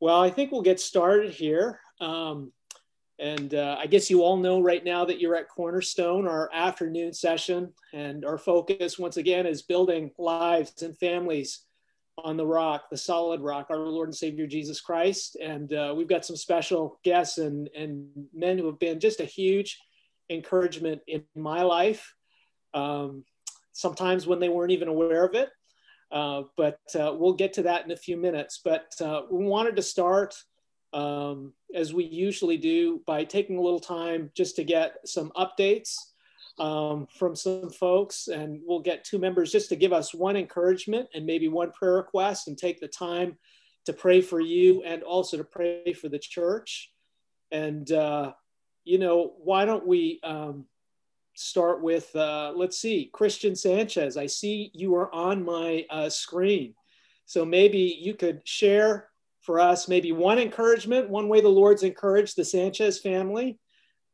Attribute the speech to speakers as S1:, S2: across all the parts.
S1: Well, I think we'll get started here. Um, and uh, I guess you all know right now that you're at Cornerstone, our afternoon session. And our focus, once again, is building lives and families on the rock, the solid rock, our Lord and Savior Jesus Christ. And uh, we've got some special guests and, and men who have been just a huge encouragement in my life. Um, sometimes when they weren't even aware of it. Uh, but uh, we'll get to that in a few minutes. But uh, we wanted to start, um, as we usually do, by taking a little time just to get some updates um, from some folks. And we'll get two members just to give us one encouragement and maybe one prayer request and take the time to pray for you and also to pray for the church. And, uh, you know, why don't we um, start with, uh, let's see, Christian Sanchez. I see you are on my uh, screen. So maybe you could share for us maybe one encouragement, one way the Lord's encouraged the Sanchez family.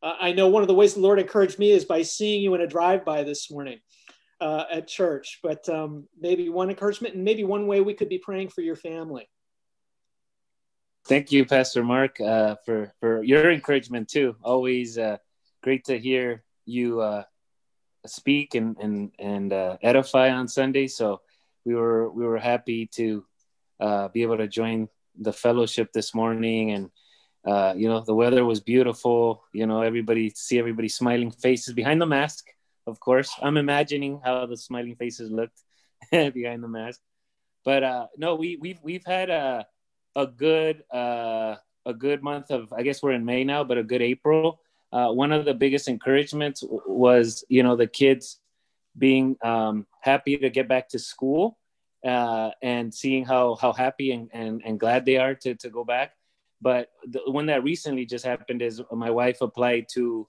S1: Uh, I know one of the ways the Lord encouraged me is by seeing you in a drive-by this morning uh, at church. But um, maybe one encouragement and maybe one way we could be praying for your family.
S2: Thank you, Pastor Mark, uh, for for your encouragement too. Always uh, great to hear you uh, speak and and and uh, edify on Sunday. So we were we were happy to uh, be able to join the fellowship this morning, and uh, you know the weather was beautiful. You know everybody see everybody smiling faces behind the mask. Of course, I'm imagining how the smiling faces looked behind the mask. But uh, no, we we've we've had a a good uh, a good month of I guess we're in May now, but a good April uh, one of the biggest encouragements was you know the kids being um, happy to get back to school uh, and seeing how how happy and, and, and glad they are to, to go back. But the one that recently just happened is my wife applied to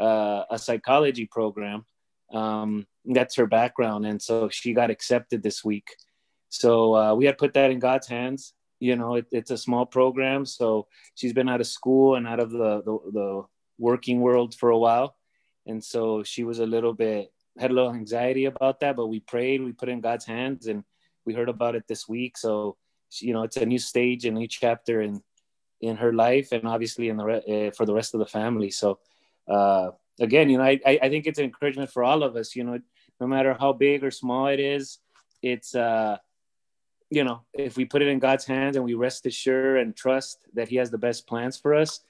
S2: uh, a psychology program um, that's her background and so she got accepted this week. So uh, we had put that in god's hands. You know it, it's a small program so she's been out of school and out of the, the, the working world for a while. And so she was a little bit, had a little anxiety about that, but we prayed, we put in God's hands and we heard about it this week. So, you know, it's a new stage, a new chapter in, in her life and obviously in the, re- uh, for the rest of the family. So, uh, again, you know, I, I think it's an encouragement for all of us, you know, no matter how big or small it is, it's, uh, you know, if we put it in God's hands and we rest assured and trust that He has the best plans for us,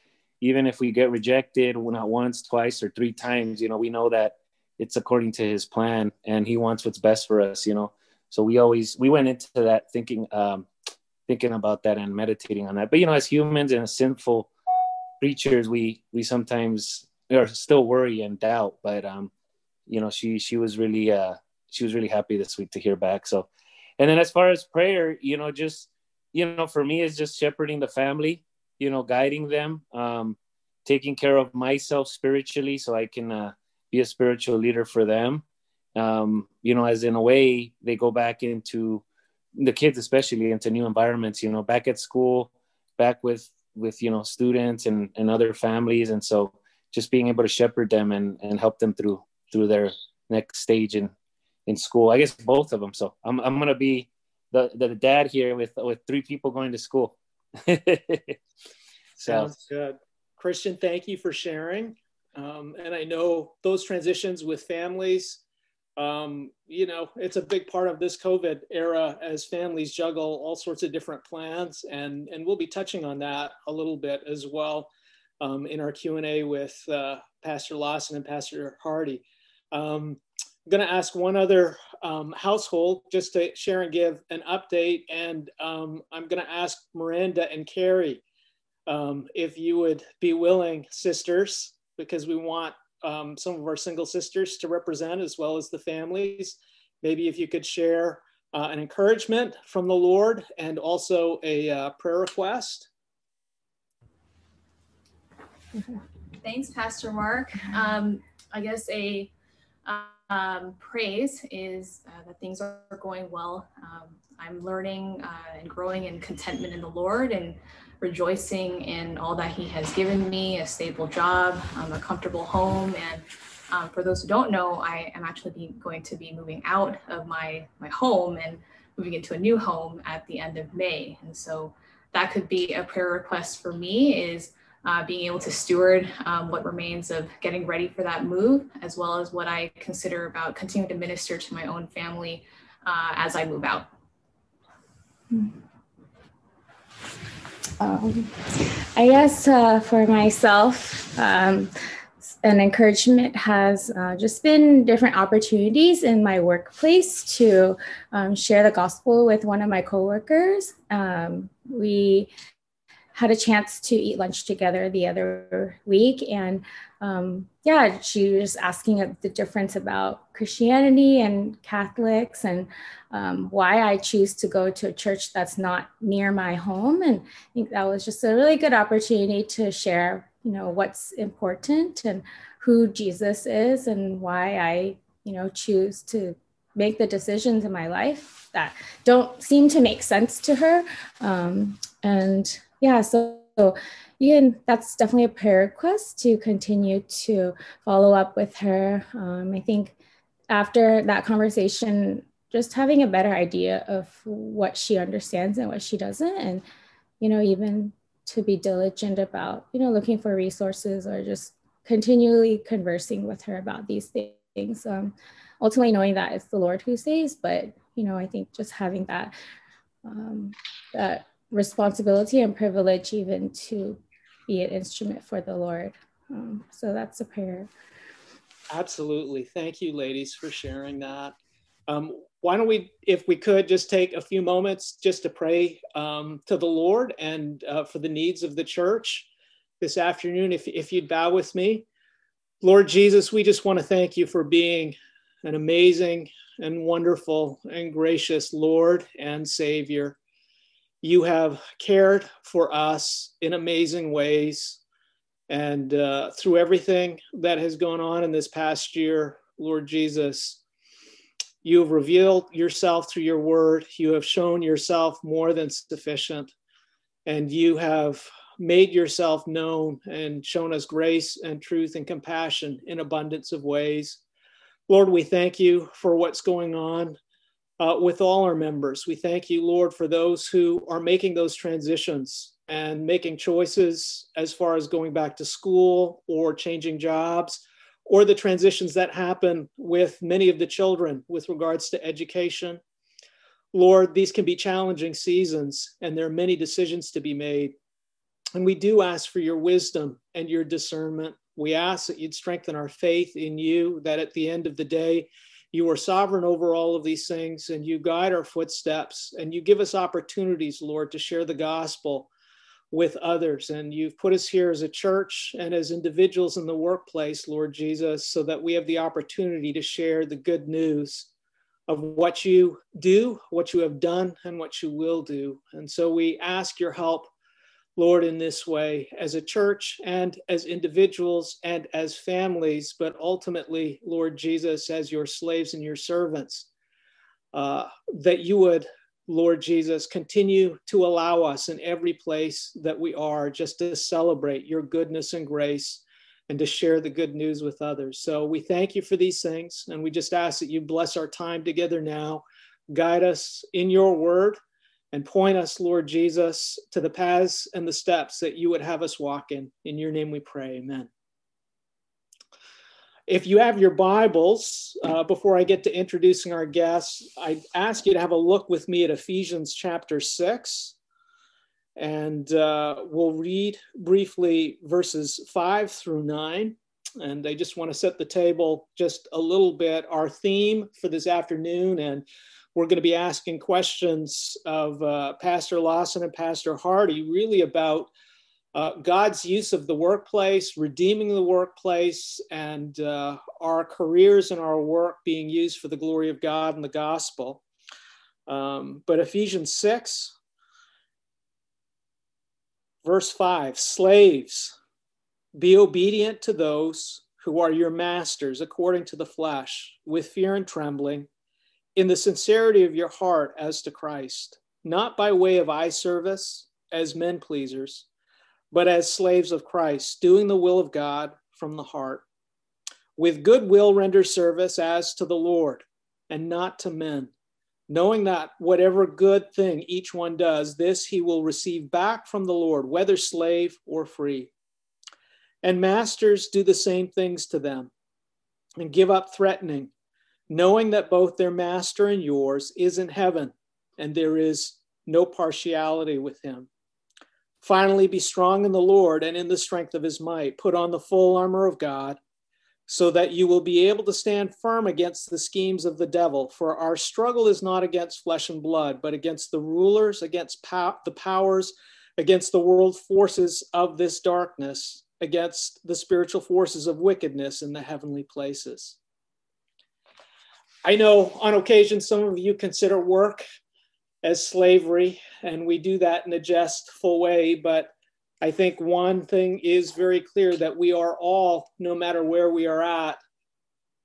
S2: even if we get rejected not once twice or three times you know we know that it's according to his plan and he wants what's best for us you know. So we always we went into that thinking um thinking about that and meditating on that. But you know as humans and as sinful creatures we we sometimes are still worry and doubt. But um you know she she was really uh she was really happy this week to hear back. So and then as far as prayer you know just you know for me it's just shepherding the family you know, guiding them, um, taking care of myself spiritually so I can uh, be a spiritual leader for them. Um, you know, as in a way they go back into the kids, especially into new environments, you know, back at school, back with, with, you know, students and, and other families. And so just being able to shepherd them and, and help them through, through their next stage in, in school, I guess both of them. So I'm, I'm going to be the, the dad here with, with three people going to school.
S1: Sounds good. Christian, thank you for sharing. Um, and I know those transitions with families, um, you know, it's a big part of this COVID era as families juggle all sorts of different plans. And, and we'll be touching on that a little bit as well um, in our Q&A with uh, Pastor Lawson and Pastor Hardy. Um, I'm going to ask one other um, household just to share and give an update. And um, I'm going to ask Miranda and Carrie um, if you would be willing, sisters, because we want um, some of our single sisters to represent as well as the families. Maybe if you could share uh, an encouragement from the Lord and also a uh, prayer request.
S3: Thanks, Pastor Mark. Um, I guess a um, praise is uh, that things are going well. Um, I'm learning uh, and growing in contentment in the Lord and rejoicing in all that He has given me a stable job, um, a comfortable home. And um, for those who don't know, I am actually going to be moving out of my, my home and moving into a new home at the end of May. And so that could be a prayer request for me is uh, being able to steward um, what remains of getting ready for that move, as well as what I consider about continuing to minister to my own family uh, as I move out.
S4: Um, I guess uh, for myself, um, an encouragement has uh, just been different opportunities in my workplace to um, share the gospel with one of my coworkers. Um, we had a chance to eat lunch together the other week, and um, yeah, she was asking the difference about Christianity and Catholics and um, why I choose to go to a church that's not near my home. And I think that was just a really good opportunity to share you know what's important and who jesus is and why i you know choose to make the decisions in my life that don't seem to make sense to her um, and yeah so, again that's definitely a prayer request to continue to follow up with her um, i think after that conversation just having a better idea of what she understands and what she doesn't and you know even to be diligent about, you know, looking for resources or just continually conversing with her about these things. Um, ultimately, knowing that it's the Lord who saves, but you know, I think just having that um, that responsibility and privilege, even to be an instrument for the Lord. Um, so that's a prayer.
S1: Absolutely. Thank you, ladies, for sharing that. Um, why don't we, if we could, just take a few moments just to pray um, to the Lord and uh, for the needs of the church this afternoon. If, if you'd bow with me, Lord Jesus, we just want to thank you for being an amazing and wonderful and gracious Lord and Savior. You have cared for us in amazing ways. And uh, through everything that has gone on in this past year, Lord Jesus, you have revealed yourself through your word. You have shown yourself more than sufficient. And you have made yourself known and shown us grace and truth and compassion in abundance of ways. Lord, we thank you for what's going on uh, with all our members. We thank you, Lord, for those who are making those transitions and making choices as far as going back to school or changing jobs or the transitions that happen with many of the children with regards to education. Lord, these can be challenging seasons, and there are many decisions to be made. And we do ask for your wisdom and your discernment. We ask that you'd strengthen our faith in you, that at the end of the day, you are sovereign over all of these things and you guide our footsteps and you give us opportunities, Lord, to share the gospel with others. And you've put us here as a church and as individuals in the workplace, Lord Jesus, so that we have the opportunity to share the good news of what you do, what you have done, and what you will do. And so we ask your help, Lord, in this way as a church and as individuals and as families, but ultimately, Lord Jesus, as your slaves and your servants, uh, that you would Lord Jesus, continue to allow us in every place that we are just to celebrate your goodness and grace and to share the good news with others. So we thank you for these things and we just ask that you bless our time together now, guide us in your word, and point us, Lord Jesus, to the paths and the steps that you would have us walk in. In your name we pray. Amen. If you have your Bibles, uh, before I get to introducing our guests, I ask you to have a look with me at Ephesians chapter 6. And uh, we'll read briefly verses 5 through 9. And I just want to set the table just a little bit. Our theme for this afternoon, and we're going to be asking questions of uh, Pastor Lawson and Pastor Hardy, really about uh, God's use of the workplace, redeeming the workplace, and uh, our careers and our work being used for the glory of God and the gospel. Um, but Ephesians 6, verse 5 Slaves, be obedient to those who are your masters according to the flesh, with fear and trembling, in the sincerity of your heart as to Christ, not by way of eye service as men pleasers but as slaves of Christ, doing the will of God from the heart. With good will render service as to the Lord and not to men, knowing that whatever good thing each one does, this he will receive back from the Lord, whether slave or free. And masters do the same things to them and give up threatening, knowing that both their master and yours is in heaven, and there is no partiality with him. Finally, be strong in the Lord and in the strength of his might. Put on the full armor of God so that you will be able to stand firm against the schemes of the devil. For our struggle is not against flesh and blood, but against the rulers, against pow- the powers, against the world forces of this darkness, against the spiritual forces of wickedness in the heavenly places. I know on occasion some of you consider work as slavery, and we do that in a jestful way, but I think one thing is very clear that we are all, no matter where we are at,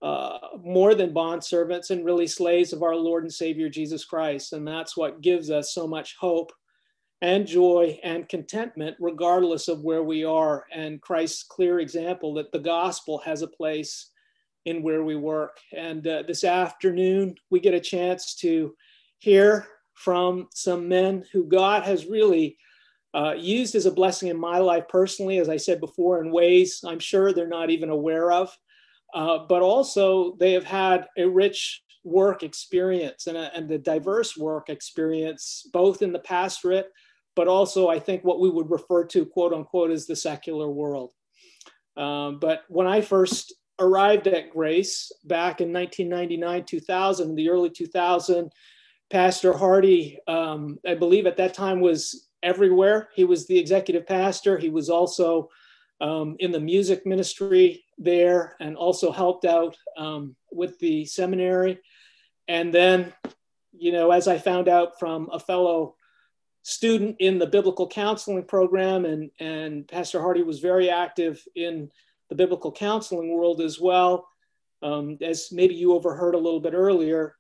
S1: uh, more than bond servants and really slaves of our Lord and Savior Jesus Christ. And that's what gives us so much hope and joy and contentment, regardless of where we are. And Christ's clear example that the gospel has a place in where we work. And uh, this afternoon, we get a chance to hear from some men who God has really uh, used as a blessing in my life personally, as I said before, in ways I'm sure they're not even aware of. Uh, but also, they have had a rich work experience and a, and a diverse work experience, both in the pastorate, but also, I think, what we would refer to, quote unquote, as the secular world. Um, but when I first arrived at Grace back in 1999, 2000, the early 2000, Pastor Hardy, um, I believe at that time was everywhere. He was the executive pastor. He was also um, in the music ministry there and also helped out um, with the seminary. And then, you know, as I found out from a fellow student in the biblical counseling program, and, and Pastor Hardy was very active in the biblical counseling world as well. Um, as maybe you overheard a little bit earlier,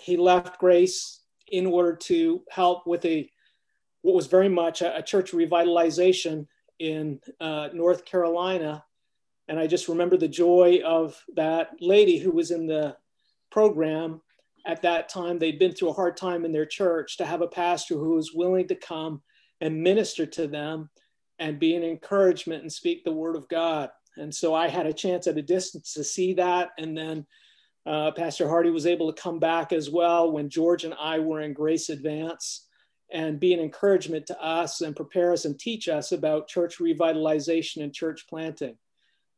S1: he left Grace in order to help with a what was very much a, a church revitalization in uh, North Carolina. And I just remember the joy of that lady who was in the program at that time. They'd been through a hard time in their church to have a pastor who was willing to come and minister to them and be an encouragement and speak the word of God. And so I had a chance at a distance to see that. And then uh, Pastor Hardy was able to come back as well when George and I were in Grace Advance and be an encouragement to us and prepare us and teach us about church revitalization and church planting.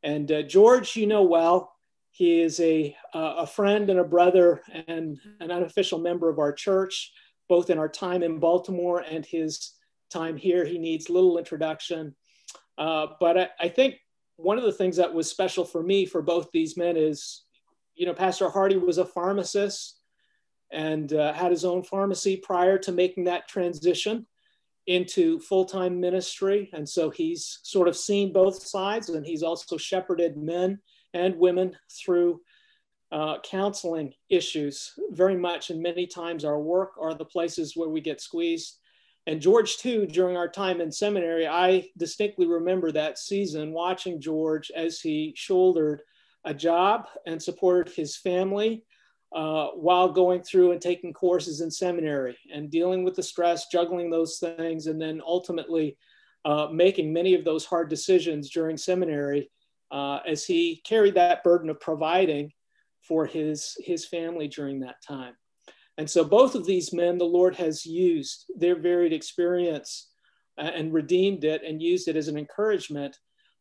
S1: And uh, George, you know well, he is a, uh, a friend and a brother and an unofficial member of our church, both in our time in Baltimore and his time here. He needs little introduction. Uh, but I, I think one of the things that was special for me for both these men is, you know, Pastor Hardy was a pharmacist and uh, had his own pharmacy prior to making that transition into full-time ministry. And so he's sort of seen both sides and he's also shepherded men and women through uh, counseling issues very much. And many times our work are the places where we get squeezed and george too during our time in seminary i distinctly remember that season watching george as he shouldered a job and supported his family uh, while going through and taking courses in seminary and dealing with the stress, juggling those things, and then ultimately uh, making many of those hard decisions during seminary uh, as he carried that burden of providing for his, his family during that time. And so, both of these men, the Lord has used their varied experience uh, and redeemed it and used it as an encouragement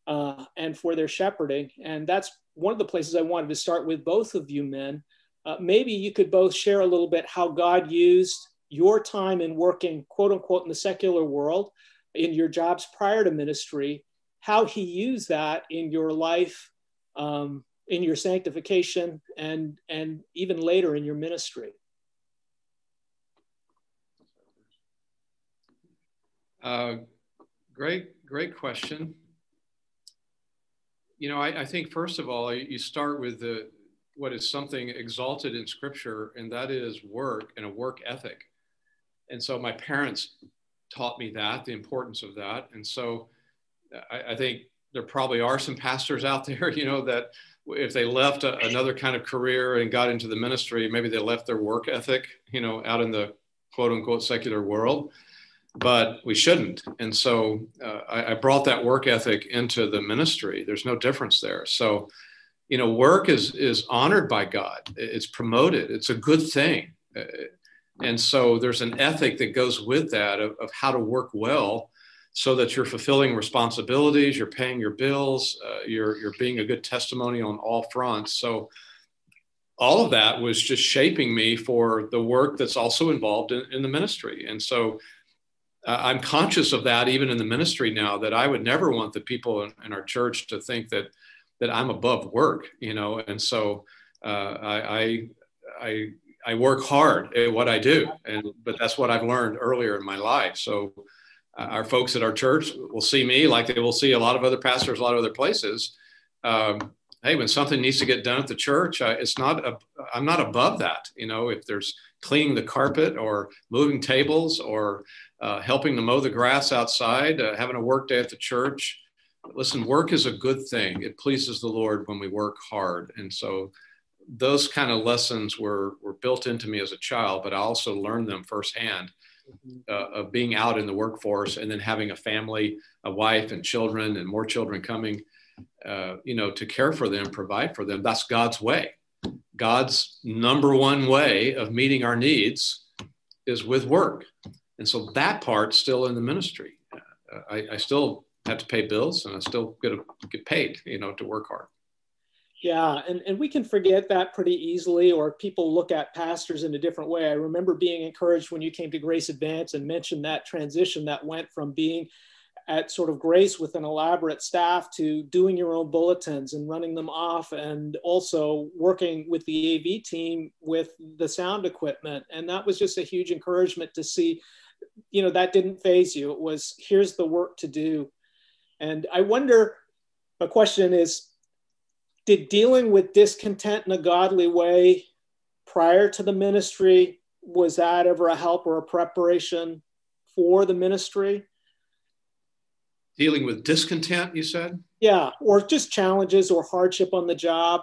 S1: uh, and for their shepherding. And that's one of the places I wanted to start with both of you men uh, maybe you could both share a little bit how God used your time in working, quote unquote, in the secular world, in your jobs prior to ministry, how He used that in your life, um, in your sanctification, and and even later in your ministry.
S5: Uh, great, great question. You know, I, I, think first of all, you start with the what is something exalted in scripture, and that is work and a work ethic. And so my parents taught me that, the importance of that. And so I, I think there probably are some pastors out there, you know, that if they left a, another kind of career and got into the ministry, maybe they left their work ethic, you know, out in the quote unquote secular world. But we shouldn't. And so uh, I, I brought that work ethic into the ministry. There's no difference there. So, you know, work is is honored by God. It's promoted. It's a good thing. Uh, and so there's an ethic that goes with that of, of how to work well so that you're fulfilling responsibilities, you're paying your bills, uh, you're, you're being a good testimony on all fronts. So all of that was just shaping me for the work that's also involved in, in the ministry. And so uh, I'm conscious of that even in the ministry now that I would never want the people in, in our church to think that that I'm above work, you know. And so uh, I, I, I work hard at what I do, and but that's what I've learned earlier in my life. So uh, our folks at our church will see me like they will see a lot of other pastors, a lot of other places. Um, hey, when something needs to get done at the church, it's not, a, I'm not above that. You know, if there's cleaning the carpet or moving tables or uh, helping to mow the grass outside, uh, having a work day at the church. Listen, work is a good thing. It pleases the Lord when we work hard. And so those kind of lessons were, were built into me as a child, but I also learned them firsthand uh, of being out in the workforce and then having a family, a wife and children and more children coming, uh, you know, to care for them, provide for them. That's God's way. God's number one way of meeting our needs is with work. And so that part's still in the ministry. I, I still have to pay bills and I still get, a, get paid, you know, to work hard.
S1: Yeah, and, and we can forget that pretty easily, or people look at pastors in a different way. I remember being encouraged when you came to Grace Advance and mentioned that transition that went from being at sort of Grace with an elaborate staff to doing your own bulletins and running them off, and also working with the AV team with the sound equipment. And that was just a huge encouragement to see, you know, that didn't faze you. It was here's the work to do. And I wonder, my question is, did dealing with discontent in a godly way prior to the ministry was that ever a help or a preparation for the ministry
S5: dealing with discontent you said
S1: yeah or just challenges or hardship on the job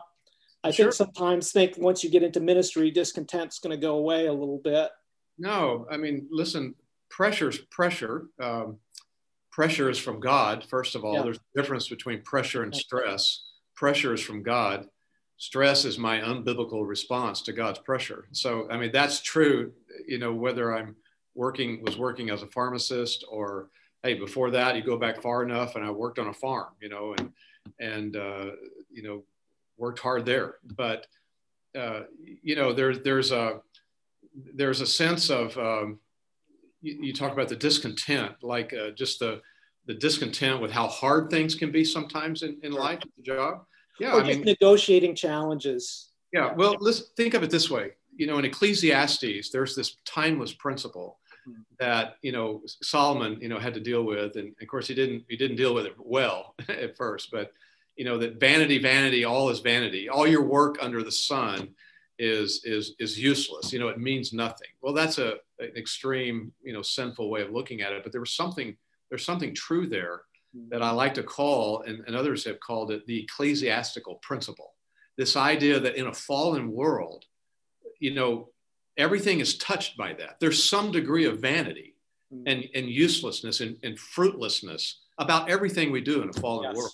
S1: i sure. think sometimes think once you get into ministry discontent's going to go away a little bit
S5: no i mean listen pressure's pressure um, pressure is from god first of all yeah. there's a difference between pressure and stress pressure is from God. Stress is my unbiblical response to God's pressure. So, I mean, that's true, you know, whether I'm working, was working as a pharmacist or, hey, before that, you go back far enough and I worked on a farm, you know, and, and, uh, you know, worked hard there. But, uh, you know, there's, there's a, there's a sense of, um, you, you, talk about the discontent, like uh, just the, the discontent with how hard things can be sometimes in, in life at the job.
S1: Yeah, or I just mean, negotiating challenges.
S5: Yeah, well, let's think of it this way. You know, in Ecclesiastes, there's this timeless principle hmm. that you know Solomon, you know, had to deal with, and of course he didn't he didn't deal with it well at first, but you know that vanity, vanity, all is vanity. All your work under the sun is is is useless. You know, it means nothing. Well, that's a an extreme, you know, sinful way of looking at it. But there was something there's something true there that I like to call, and, and others have called it the ecclesiastical principle. This idea that in a fallen world, you know, everything is touched by that. There's some degree of vanity mm. and, and uselessness and, and fruitlessness about everything we do in a fallen yes. world.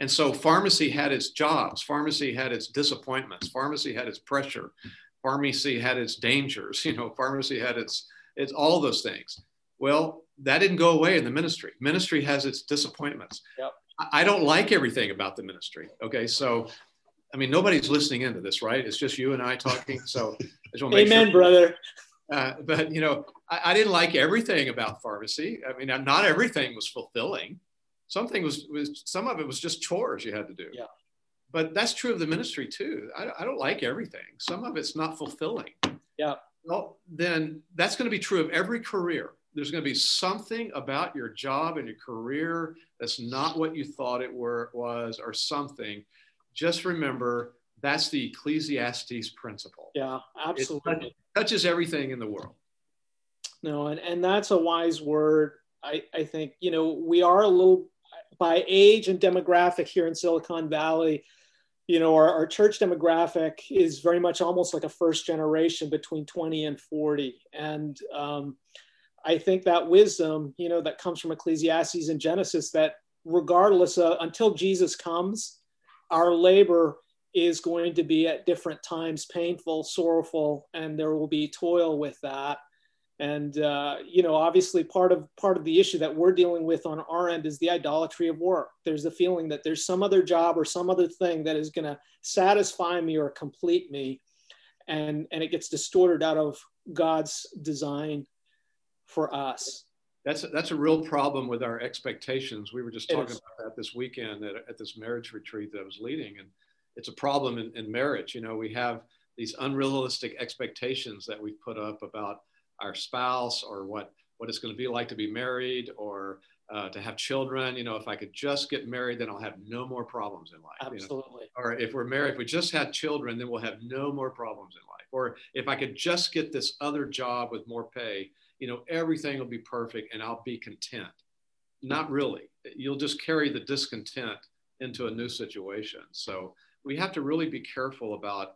S5: And so pharmacy had its jobs, pharmacy had its disappointments, pharmacy had its pressure, pharmacy had its dangers, you know, pharmacy had its, it's all those things. Well, that didn't go away in the ministry. Ministry has its disappointments. Yep. I don't like everything about the ministry. Okay. So, I mean, nobody's listening into this, right? It's just you and I talking. So,
S1: I Amen, sure. brother.
S5: Uh, but, you know, I, I, didn't like everything about pharmacy. I mean, not everything was fulfilling. Something was, was some of it was just chores you had to do.
S1: Yeah.
S5: But that's true of the ministry too. I, I don't like everything. Some of it's not fulfilling.
S1: Yeah.
S5: Well, then that's going to be true of every career there's going to be something about your job and your career that's not what you thought it were, was or something. Just remember that's the Ecclesiastes principle.
S1: Yeah, absolutely.
S5: It touches everything in the world.
S1: No, and, and that's a wise word. I, I think, you know, we are a little, by age and demographic here in Silicon Valley, you know, our, our church demographic is very much almost like a first generation between 20 and 40. And um, I think that wisdom, you know, that comes from Ecclesiastes and Genesis, that regardless of, until Jesus comes, our labor is going to be at different times painful, sorrowful, and there will be toil with that and uh, you know obviously part of part of the issue that we're dealing with on our end is the idolatry of work there's the feeling that there's some other job or some other thing that is going to satisfy me or complete me and and it gets distorted out of god's design for us.
S5: That's a, that's a real problem with our expectations. We were just talking about that this weekend at, at this marriage retreat that i was leading and it's a problem in, in marriage. You know we have these unrealistic expectations that we've put up about our spouse or what what it's going to be like to be married or uh, to have children. You know, if I could just get married, then I'll have no more problems in life.
S1: Absolutely.
S5: You know? Or if we're married, if we just had children, then we'll have no more problems in life. Or if I could just get this other job with more pay, you know, everything will be perfect and I'll be content. Not really. You'll just carry the discontent into a new situation. So we have to really be careful about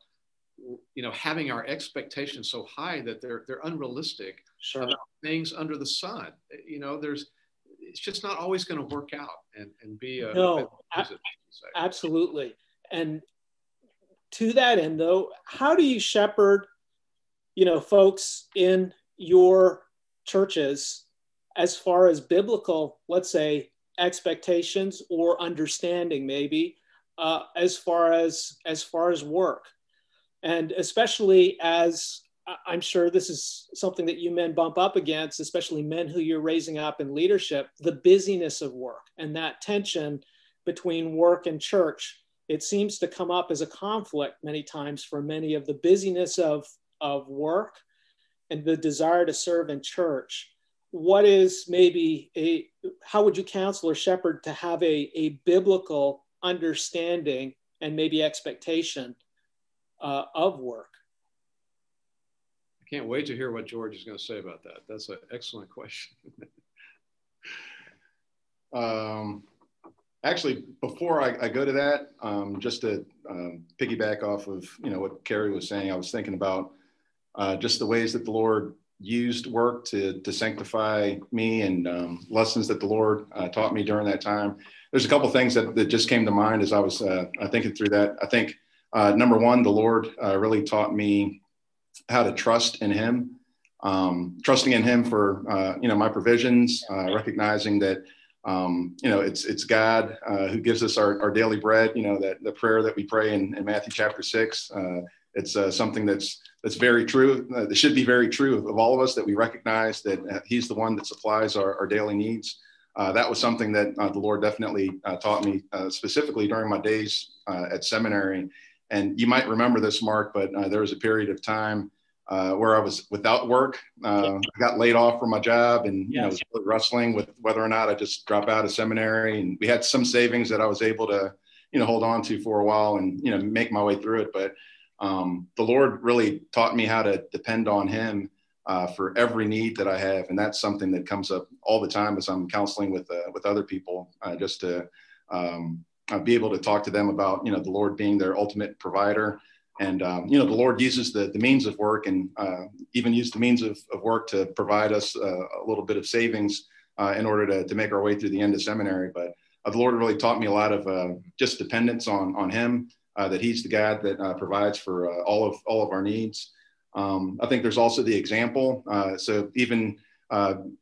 S5: you know having our expectations so high that they're they're unrealistic
S1: sure.
S5: about things under the sun. You know there's it's just not always going to work out and and be a
S1: no a, absolutely. And to that end though how do you shepherd you know folks in your churches as far as biblical let's say expectations or understanding maybe uh, as far as as far as work and especially as I'm sure this is something that you men bump up against, especially men who you're raising up in leadership, the busyness of work and that tension between work and church. It seems to come up as a conflict many times for many of the busyness of, of work and the desire to serve in church. What is maybe a, how would you counsel or shepherd to have a, a biblical understanding and maybe expectation uh, of work?
S5: I can't wait to hear what George is going to say about that. That's an excellent question.
S6: um, actually, before I, I, go to that, um, just to um, piggyback off of you know what Carey was saying, I was thinking about uh, just the ways that the Lord used work to to sanctify me and um, lessons that the Lord uh, taught me during that time. There's a couple things that, that just came to mind as I was uh, thinking through that. I think uh, number one, the Lord uh, really taught me how to trust in Him, um, trusting in Him for uh, you know my provisions, uh, recognizing that um, you know it's it's God uh, who gives us our, our daily bread. You know that the prayer that we pray in, in Matthew chapter six. Uh, it's something that's that's very true. that should be very true of all of us that we recognize that He's the one that supplies our, our daily needs. that was something that the Lord definitely taught me specifically during my days at seminary and you might remember this, Mark, but uh, there was a period of time uh, where I was without work. Uh, I got laid off from my job and you know, was wrestling with whether or not I just drop out of seminary. And we had some savings that I was able to, you know, hold on to for a while and, you know, make my way through it. But um, the Lord really taught me how to depend on Him uh, for every need that I have. And that's something that comes up all the time as I'm counseling with, uh, with other people, uh, just to, um, uh, be able to talk to them about you know the Lord being their ultimate provider. And um, you know the Lord uses the, the means of work and uh, even use the means of, of work to provide us uh, a little bit of savings uh, in order to, to make our way through the end of seminary. But uh, the Lord really taught me a lot of uh, just dependence on on Him. that He's the God that provides for all of all of our needs. Um, I think there's also the example. so even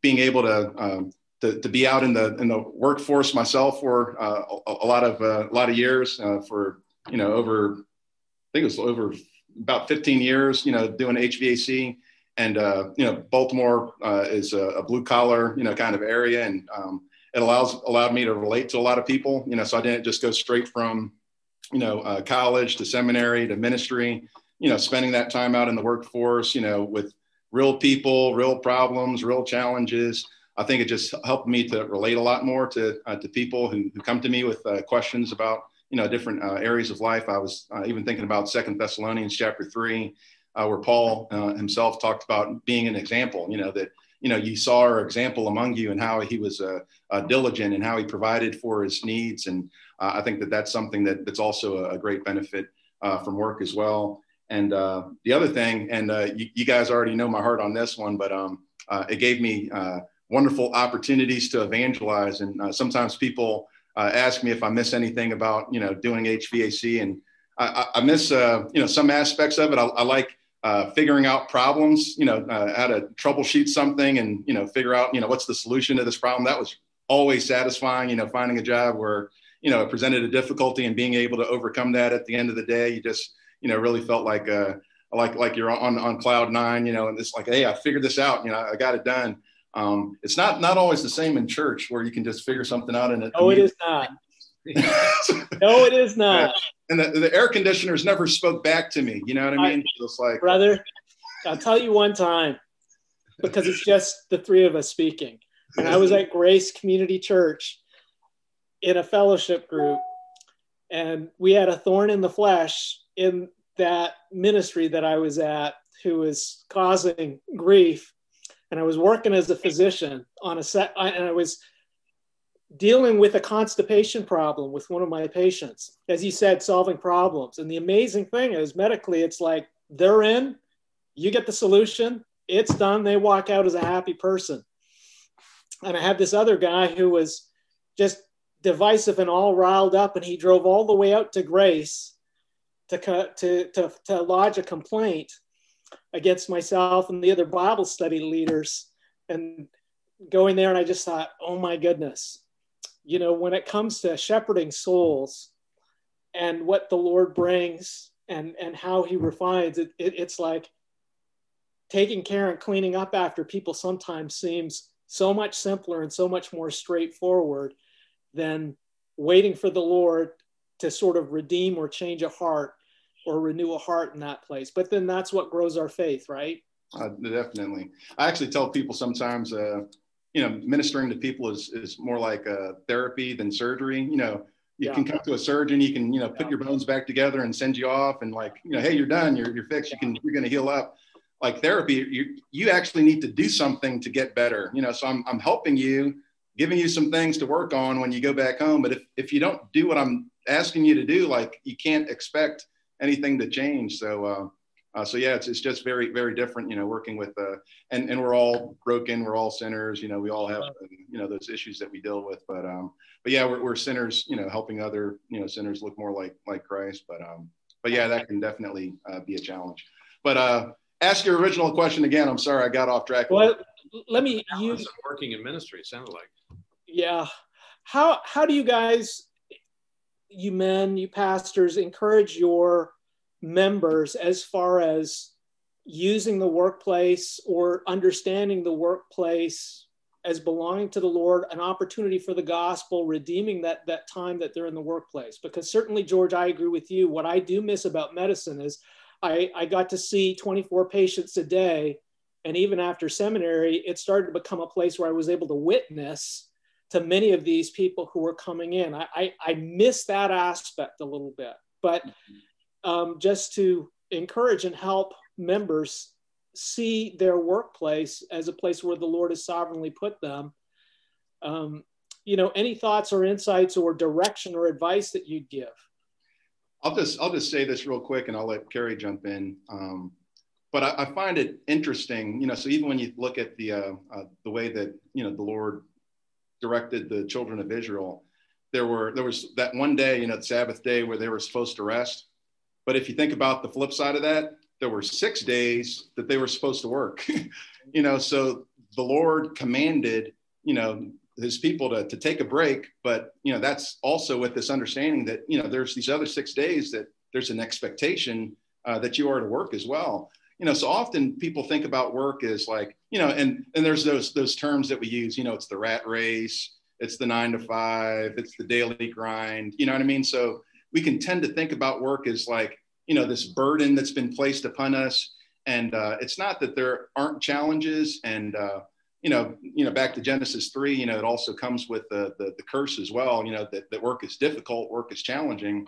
S6: being able to um, to, to be out in the in the workforce myself for uh, a, a, lot of uh, a lot of years uh, for you know over I think it was over about 15 years you know doing HVAC and uh, you know Baltimore uh, is a, a, blue collar you know kind of area. And um, it allows allowed me to relate to a lot of people you know so I didn't just go straight from you know uh, college to seminary to ministry you know spending that time out in the workforce you know with real people real problems real challenges I think it just helped me to relate a lot more to uh, to people who, who come to me with uh, questions about you know different uh, areas of life. I was uh, even thinking about Second Thessalonians chapter three, uh, where Paul uh, himself talked about being an example. You know that you know, you saw our example among you and how he was diligent and how he provided for his needs. And I think that that's something that, that's also a, great benefit from work as well. And the other thing, and you, you, guys already know my heart on this one, but um, it gave me wonderful opportunities to evangelize. And sometimes people ask me if I miss anything about, you know, doing HVAC. And I, I miss, you know, some aspects of it. I, I like uh, figuring out problems, you know, uh, how to troubleshoot something and, you know, figure out, you know, what's the solution to this problem. That was always satisfying, you know, finding a job where, you know, it presented a difficulty and being able to overcome that at the end of the day, you just, you know, really felt like, uh, like, like you're on, on cloud nine, you know, and it's like, Hey, I figured this out, you know, I got it done. Um, it's not, not always the same in church where you can just figure something out in it.
S1: Oh, it is not. no, it is not.
S6: And the, the, air conditioners never spoke back to me. You know what I mean?
S1: It's like, brother, I'll tell you one time because it's just the three of us speaking. And I was at Grace Community Church in a fellowship group, and we had a thorn in the flesh in that ministry that I was at who was causing grief. And I was working as a physician on a set, and I was dealing with a constipation problem with one of my patients. As you said, solving problems. And the amazing thing is, medically, it's like they're in, you get the solution, it's done, they walk out as a happy person. And I had this other guy who was just divisive and all riled up, and he drove all the way out to Grace to, to, to, to lodge a complaint against myself and the other Bible study leaders. And going there, and I just thought, oh my goodness, you know, when it comes to shepherding souls and what the Lord brings and, and how he refines it, it, it's like taking care and cleaning up after people sometimes seems so much simpler and so much more straightforward than waiting for the Lord to sort of redeem or change a heart or renew a heart in that place. But then that's what grows our faith, right?
S6: Uh, definitely. I actually tell people sometimes, uh, you know, ministering to people is, is more like a therapy than surgery. You know, you yeah. can come to a surgeon, you can, you know, put yeah. your bones back together and send you off and like, you know, hey, you're done, you're, you're fixed, you can, you're going to heal up. Like therapy, you, you actually need to do something to get better. You know, so I'm, I'm helping you, giving you some things to work on when you go back home. But if, if you don't do what I'm asking you to do, like you can't expect anything to change. So, uh, uh, so yeah, it's, it's just very, very different, you know, working with, uh, and, and we're all broken. We're all sinners, you know, we all have, you know, those issues that we deal with, but, um, but yeah, we're, we're sinners, you know, helping other, you know, sinners look more like, like Christ. But, um, but yeah, that can definitely uh, be a challenge, but, uh, ask your original question again. I'm sorry, I got off track.
S1: Well, let me
S5: use working in ministry. It sounded like,
S1: yeah. How, how do you guys, you men, you pastors encourage your members as far as using the workplace or understanding the workplace as belonging to the Lord, an opportunity for the gospel, redeeming that that time that they're in the workplace. Because certainly, George, I agree with you. What I do miss about medicine is I, I got to see 24 patients a day. And even after seminary, it started to become a place where I was able to witness to many of these people who were coming in. I, I, I miss that aspect a little bit. But um, just to encourage and help members see their workplace as a place where the Lord has sovereignly put them. Um, you know, any thoughts or insights or direction or advice that you'd give?
S6: I'll just I'll just say this real quick, and I'll let Carey jump in. Um, but I, I, find it interesting, you know. So even when you look at the uh, uh, the way that you know the Lord directed the children of Israel, there were there was that one day, you know, the Sabbath day where they were supposed to rest, but if you think about the flip side of that, there were six days that they were supposed to work. you know, so the Lord commanded, you know, his people to, to take a break. But, you know, that's also with this understanding that, you know, there's these other six days that there's an expectation uh, that you are to work as well. You know, so often people think about work as like, you know, and and there's those those terms that we use, you know, it's the rat race, it's the nine to five, it's the daily grind, you know what I mean? So we can tend to think about work as like you know this burden that's been placed upon us and uh, it's not that there aren't challenges and uh, you know you know back to genesis 3 you know it also comes with the, the, the curse as well you know that, that work is difficult work is challenging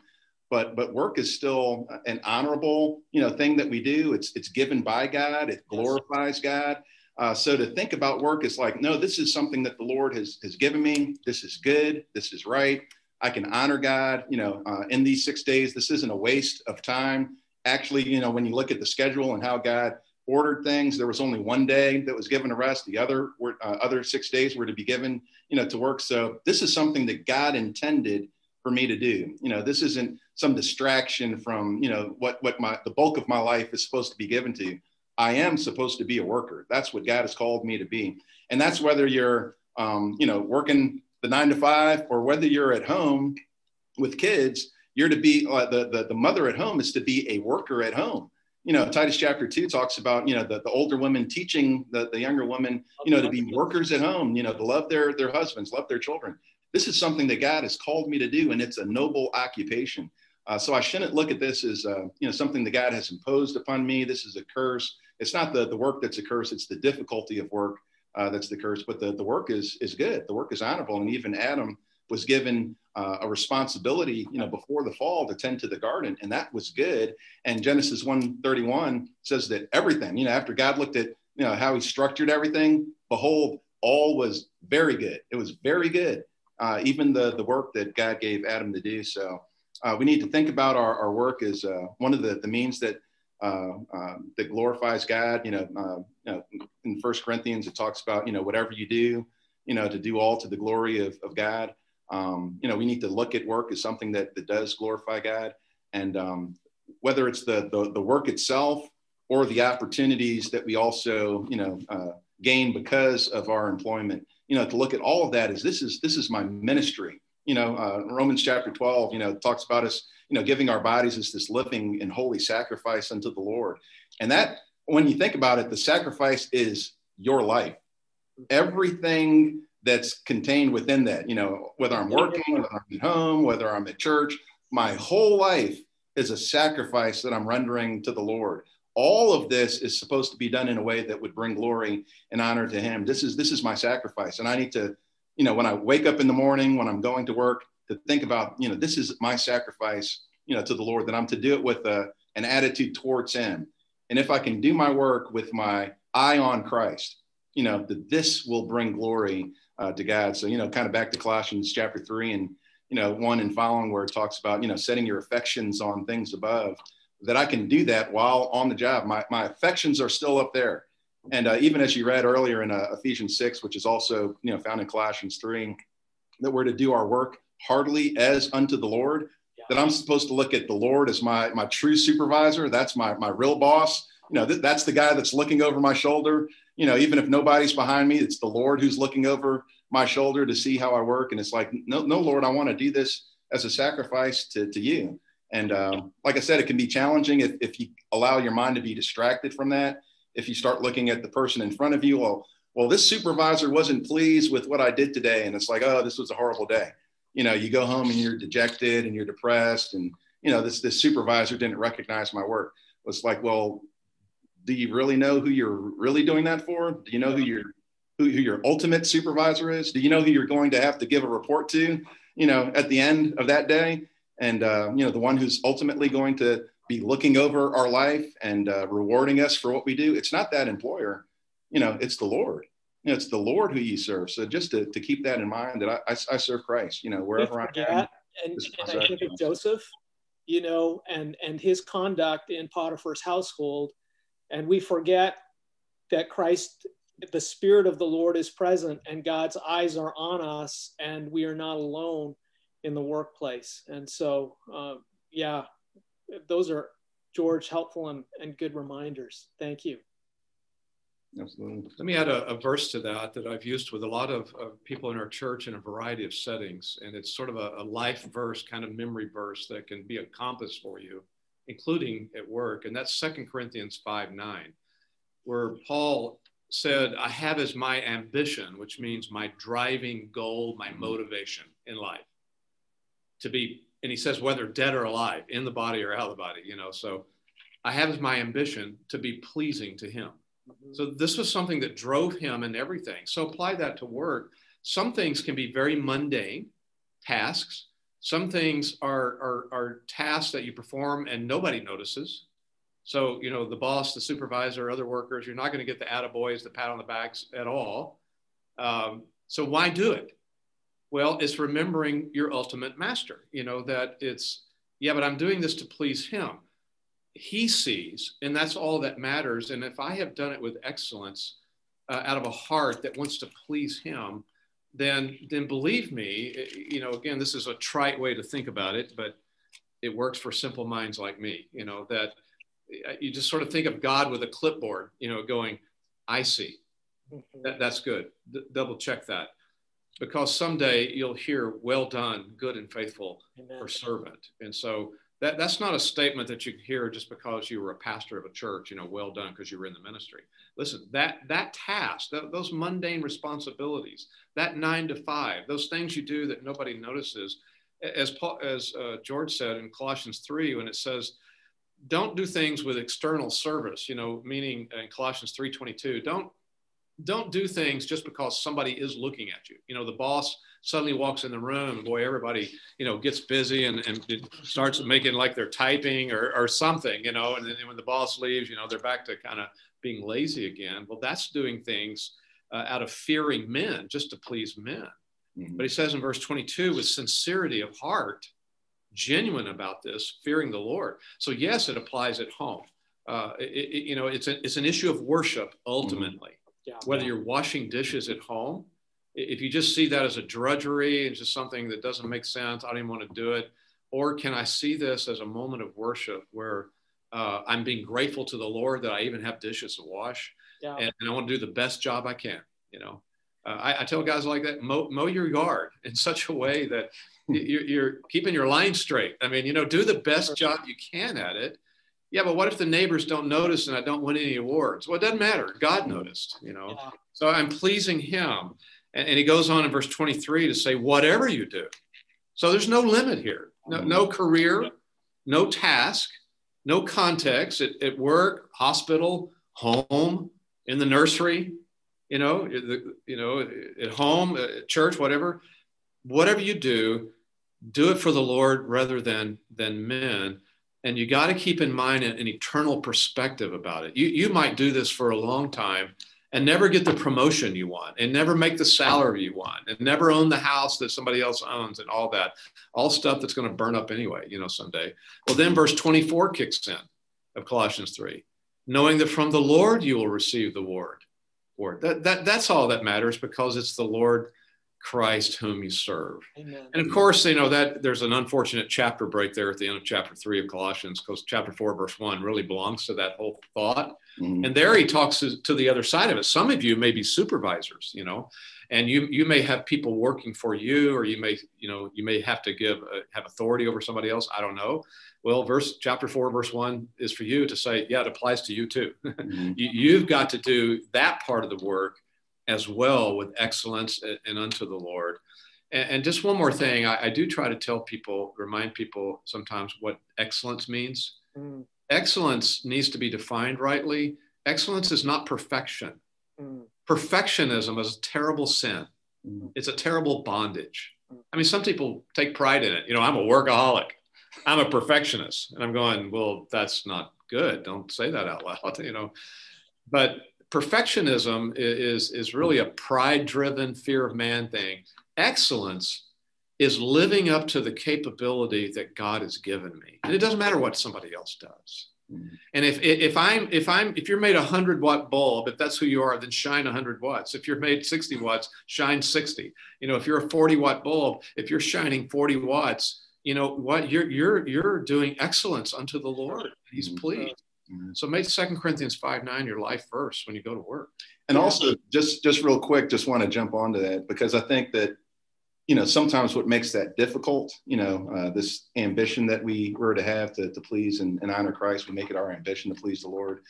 S6: but but work is still an honorable you know thing that we do it's it's given by god it glorifies god Uh, so to think about work is like, no, this is something that the Lord has, has given me. This is good. This is right. I can honor God, you know, uh, in these six days. This isn't a waste of time. Actually, you know, when you look at the schedule and how God ordered things, there was only one day that was given a rest. The other were, uh, other six days were to be given, you know, to work. So this is something that God intended for me to do. You know, this isn't some distraction from, you know, what what my the bulk of my life is supposed to be given to. I am supposed to be a worker. That's what God has called me to be. And that's whether you're, um, you know, working the nine to five or whether you're at home with kids, you're to be, uh, the, the, the mother at home is to be a worker at home. You know, Titus chapter two talks about, you know, the, the older women teaching the, the younger women, you know, to be workers at home, you know, to love their, their husbands, love their children. This is something that God has called me to do, and it's a noble occupation. Uh, so I shouldn't look at this as uh, you know something that God has imposed upon me. This is a curse. It's not the, the work that's a curse. It's the difficulty of work uh, that's the curse. But the, the work is is good. The work is honorable. And even Adam was given uh, a responsibility, you know, before the fall to tend to the garden, and that was good. And Genesis 1:31 says that everything, you know, after God looked at you know how He structured everything, behold, all was very good. It was very good. Uh, even the the work that God gave Adam to do. So uh, we need to think about our, our work as uh, one of the, the means that uh, uh that glorifies God. You know, uh, you know, in First Corinthians it talks about you know whatever you do, you know, to do all to the glory of, of God. Um, you know, we need to look at work as something that, that does glorify God, and um, whether it's the, the, the work itself or the opportunities that we also you know uh, gain because of our employment. You know, to look at all of that as this is this is my ministry you know, uh, Romans chapter 12, you know, talks about us, you know, giving our bodies as this living and holy sacrifice unto the Lord. And that, when you think about it, the sacrifice is your life. Everything that's contained within that, you know, whether I'm working, whether I'm at home, whether I'm at church, my whole life is a sacrifice that I'm rendering to the Lord. All of this is supposed to be done in a way that would bring glory and honor to Him. This is this is my sacrifice, and I need to you know, when I wake up in the morning, when I'm going to work, to think about, you know, this is my sacrifice, you know, to the Lord, that I'm to do it with a, an attitude towards Him. And if I can do my work with my eye on Christ, you know, that this will bring glory uh, to God. So, you know, kind of back to Colossians chapter three and, you know, one and following where it talks about, you know, setting your affections on things above, that I can do that while on the job. My, my affections are still up there. And uh, even as you read earlier in uh, Ephesians 6, which is also you know found in Colossians 3, that we're to do our work heartily as unto the Lord, yeah. that I'm supposed to look at the Lord as my, my true supervisor. That's my, my real boss. You know, th- that's the guy that's looking over my shoulder. You know, even if nobody's behind me, it's the Lord who's looking over my shoulder to see how I work. And it's like, no, no, Lord, I want to do this as a sacrifice to, to you. And um, like I said, it can be challenging if, if you allow your mind to be distracted from that if you start looking at the person in front of you, well, well, this supervisor wasn't pleased with what I did today. And it's like, oh, this was a horrible day. You know, you go home and you're dejected and you're depressed. And, you know, this, this supervisor didn't recognize my work. It's like, well, do you really know who you're really doing that for? Do you know who your, who, who your ultimate supervisor is? Do you know who you're going to have to give a report to, you know, at the end of that day? And, uh, you know, the one who's ultimately going to be looking over our life and uh, rewarding us for what we do. It's not that employer, you know, it's the Lord. You know, it's the Lord who you serve. So just to, to keep that in mind that I, I, I serve Christ, you know, wherever I'm
S1: at. And, and I think of Joseph, you know, and, and his conduct in Potiphar's household. And we forget that Christ, the Spirit of the Lord is present and God's eyes are on us and we are not alone in the workplace. And so, uh, yeah, those are George helpful and, and good reminders. Thank you.
S5: Absolutely. Let me add a, a, verse to that that I've used with a lot of, of, people in our church in a variety of settings. And it's sort of a, a, life verse, kind of memory verse that can be a compass for you, including at work. And that's Second Corinthians 5 9, where Paul said, I have as my ambition, which means my driving goal, my mm-hmm. motivation in life, to be and he says whether dead or alive in the body or out of the body you know so i have my ambition to be pleasing to him mm-hmm. so this was something that drove him and everything so apply that to work some things can be very mundane tasks some things are, are, are tasks that you perform and nobody notices So, you know, the boss, the supervisor, other workers, you're not going to get the attaboys, the pat on the backs at all. Um, so why do it? Well, it's remembering your ultimate master, you know, that it's, yeah, but I'm doing this to please him. He sees, and that's all that matters. And if I have done it with excellence uh, out of a heart that wants to please him, then, then believe me, you know, again, this is a trite way to think about it, but it works for simple minds like me, you know, that you just sort of think of God with a clipboard, you know, going, I see. Mm-hmm. That, that's good. D- double check that. Because someday you'll hear, well done, good and faithful Amen. or servant. And so that, that's not a statement that you can hear just because you were a pastor of a church, you know, well done because you were in the ministry. Listen, that, that task, that, those mundane responsibilities, that nine to five, those things you do that nobody notices, as, Paul, as uh, George said in Colossians 3, when it says, don't do things with external service you know meaning in colossians 3.22 don't don't do things just because somebody is looking at you you know the boss suddenly walks in the room and boy everybody you know gets busy and, and starts making like they're typing or, or something you know and then when the boss leaves you know they're back to kind of being lazy again well that's doing things uh, out of fearing men just to please men mm-hmm. but he says in verse 22 with sincerity of heart genuine about this, fearing the Lord. So yes, it applies at home. Uh, it, it, you know, it's a, it's an issue of worship ultimately. Mm-hmm. Yeah, Whether you're washing dishes at home, if you just see that as a drudgery and just something that doesn't make sense, I don't even want to do it. Or can I see this as a moment of worship where uh, I'm being grateful to the Lord that I even have dishes to wash, yeah. and, and, I want to do the best job I can. You know, uh, I, I, tell guys like that mow, mow your yard in such a way that you're, you're keeping your line straight. I mean, you know, do the best job you can at it. Yeah, but what if the neighbors don't notice and I don't win any awards? Well, it doesn't matter. God noticed, you know. Yeah. So I'm pleasing Him. And, and, he goes on in verse 23 to say, whatever you do. So there's no limit here, no, no mm-hmm. career, no task, no context at, at work, hospital, home, in the nursery, you know, you know, at home, uh, at church, whatever whatever you do, do it for the Lord rather than than men. And you got to keep in mind an, an eternal perspective about it. You, you might do this for a long time and never get the promotion you want and never make the salary you want and never own the house that somebody else owns and all that all stuff that's going to burn up anyway you know someday. Well then verse 24 kicks in of colossians 3 knowing that from the lord you will receive the word word. That, that that's all that matters because it's the lord Christ whom you serve. Amen. And of course, you know that there's an unfortunate chapter break there at the end of chapter three of Colossians, because chapter four, verse one really belongs to that whole thought. Mm-hmm. And there he talks to, to, the other side of it. Some of you may be supervisors, you know, and you you may have people working for you, or you may you know you may have to give uh, have authority over somebody else. I don't know. Well, verse chapter four, verse one is for you to say, yeah, it applies to you too. Mm-hmm. you, you've got to do that part of the work as well with excellence and unto the Lord. And, and just one more thing, I, I, do try to tell people, remind people sometimes what excellence means. Mm. Excellence needs to be defined rightly. Excellence is not perfection. Mm. Perfectionism is a terrible sin. Mm. It's a terrible bondage. Mm. I mean, some people take pride in it. You know, I'm a workaholic. I'm a perfectionist. And I'm going, well, that's not good. Don't say that out loud, you know. But perfectionism is, is really a pride driven fear of man thing. Excellence is living up to the capability that God has given me. And it doesn't matter what somebody else does. Mm-hmm. And if, if I'm if I'm if you're made a hundred watt bulb, if that's who you are, then shine a hundred watts. If you're made 60 watts, shine 60. You know, if you're a 40 watt bulb, if you're shining 40 watts, you know what you're you're you're doing excellence unto the Lord. He's mm-hmm. pleased. Mm-hmm. So make Second Corinthians 5 9 your life first when you go to work.
S6: And also just just real quick, just want to jump onto that because I think that you know sometimes what makes that difficult, you know, uh, this ambition that we were to have to, to please and, and honor Christ, we make it our ambition to please the Lord,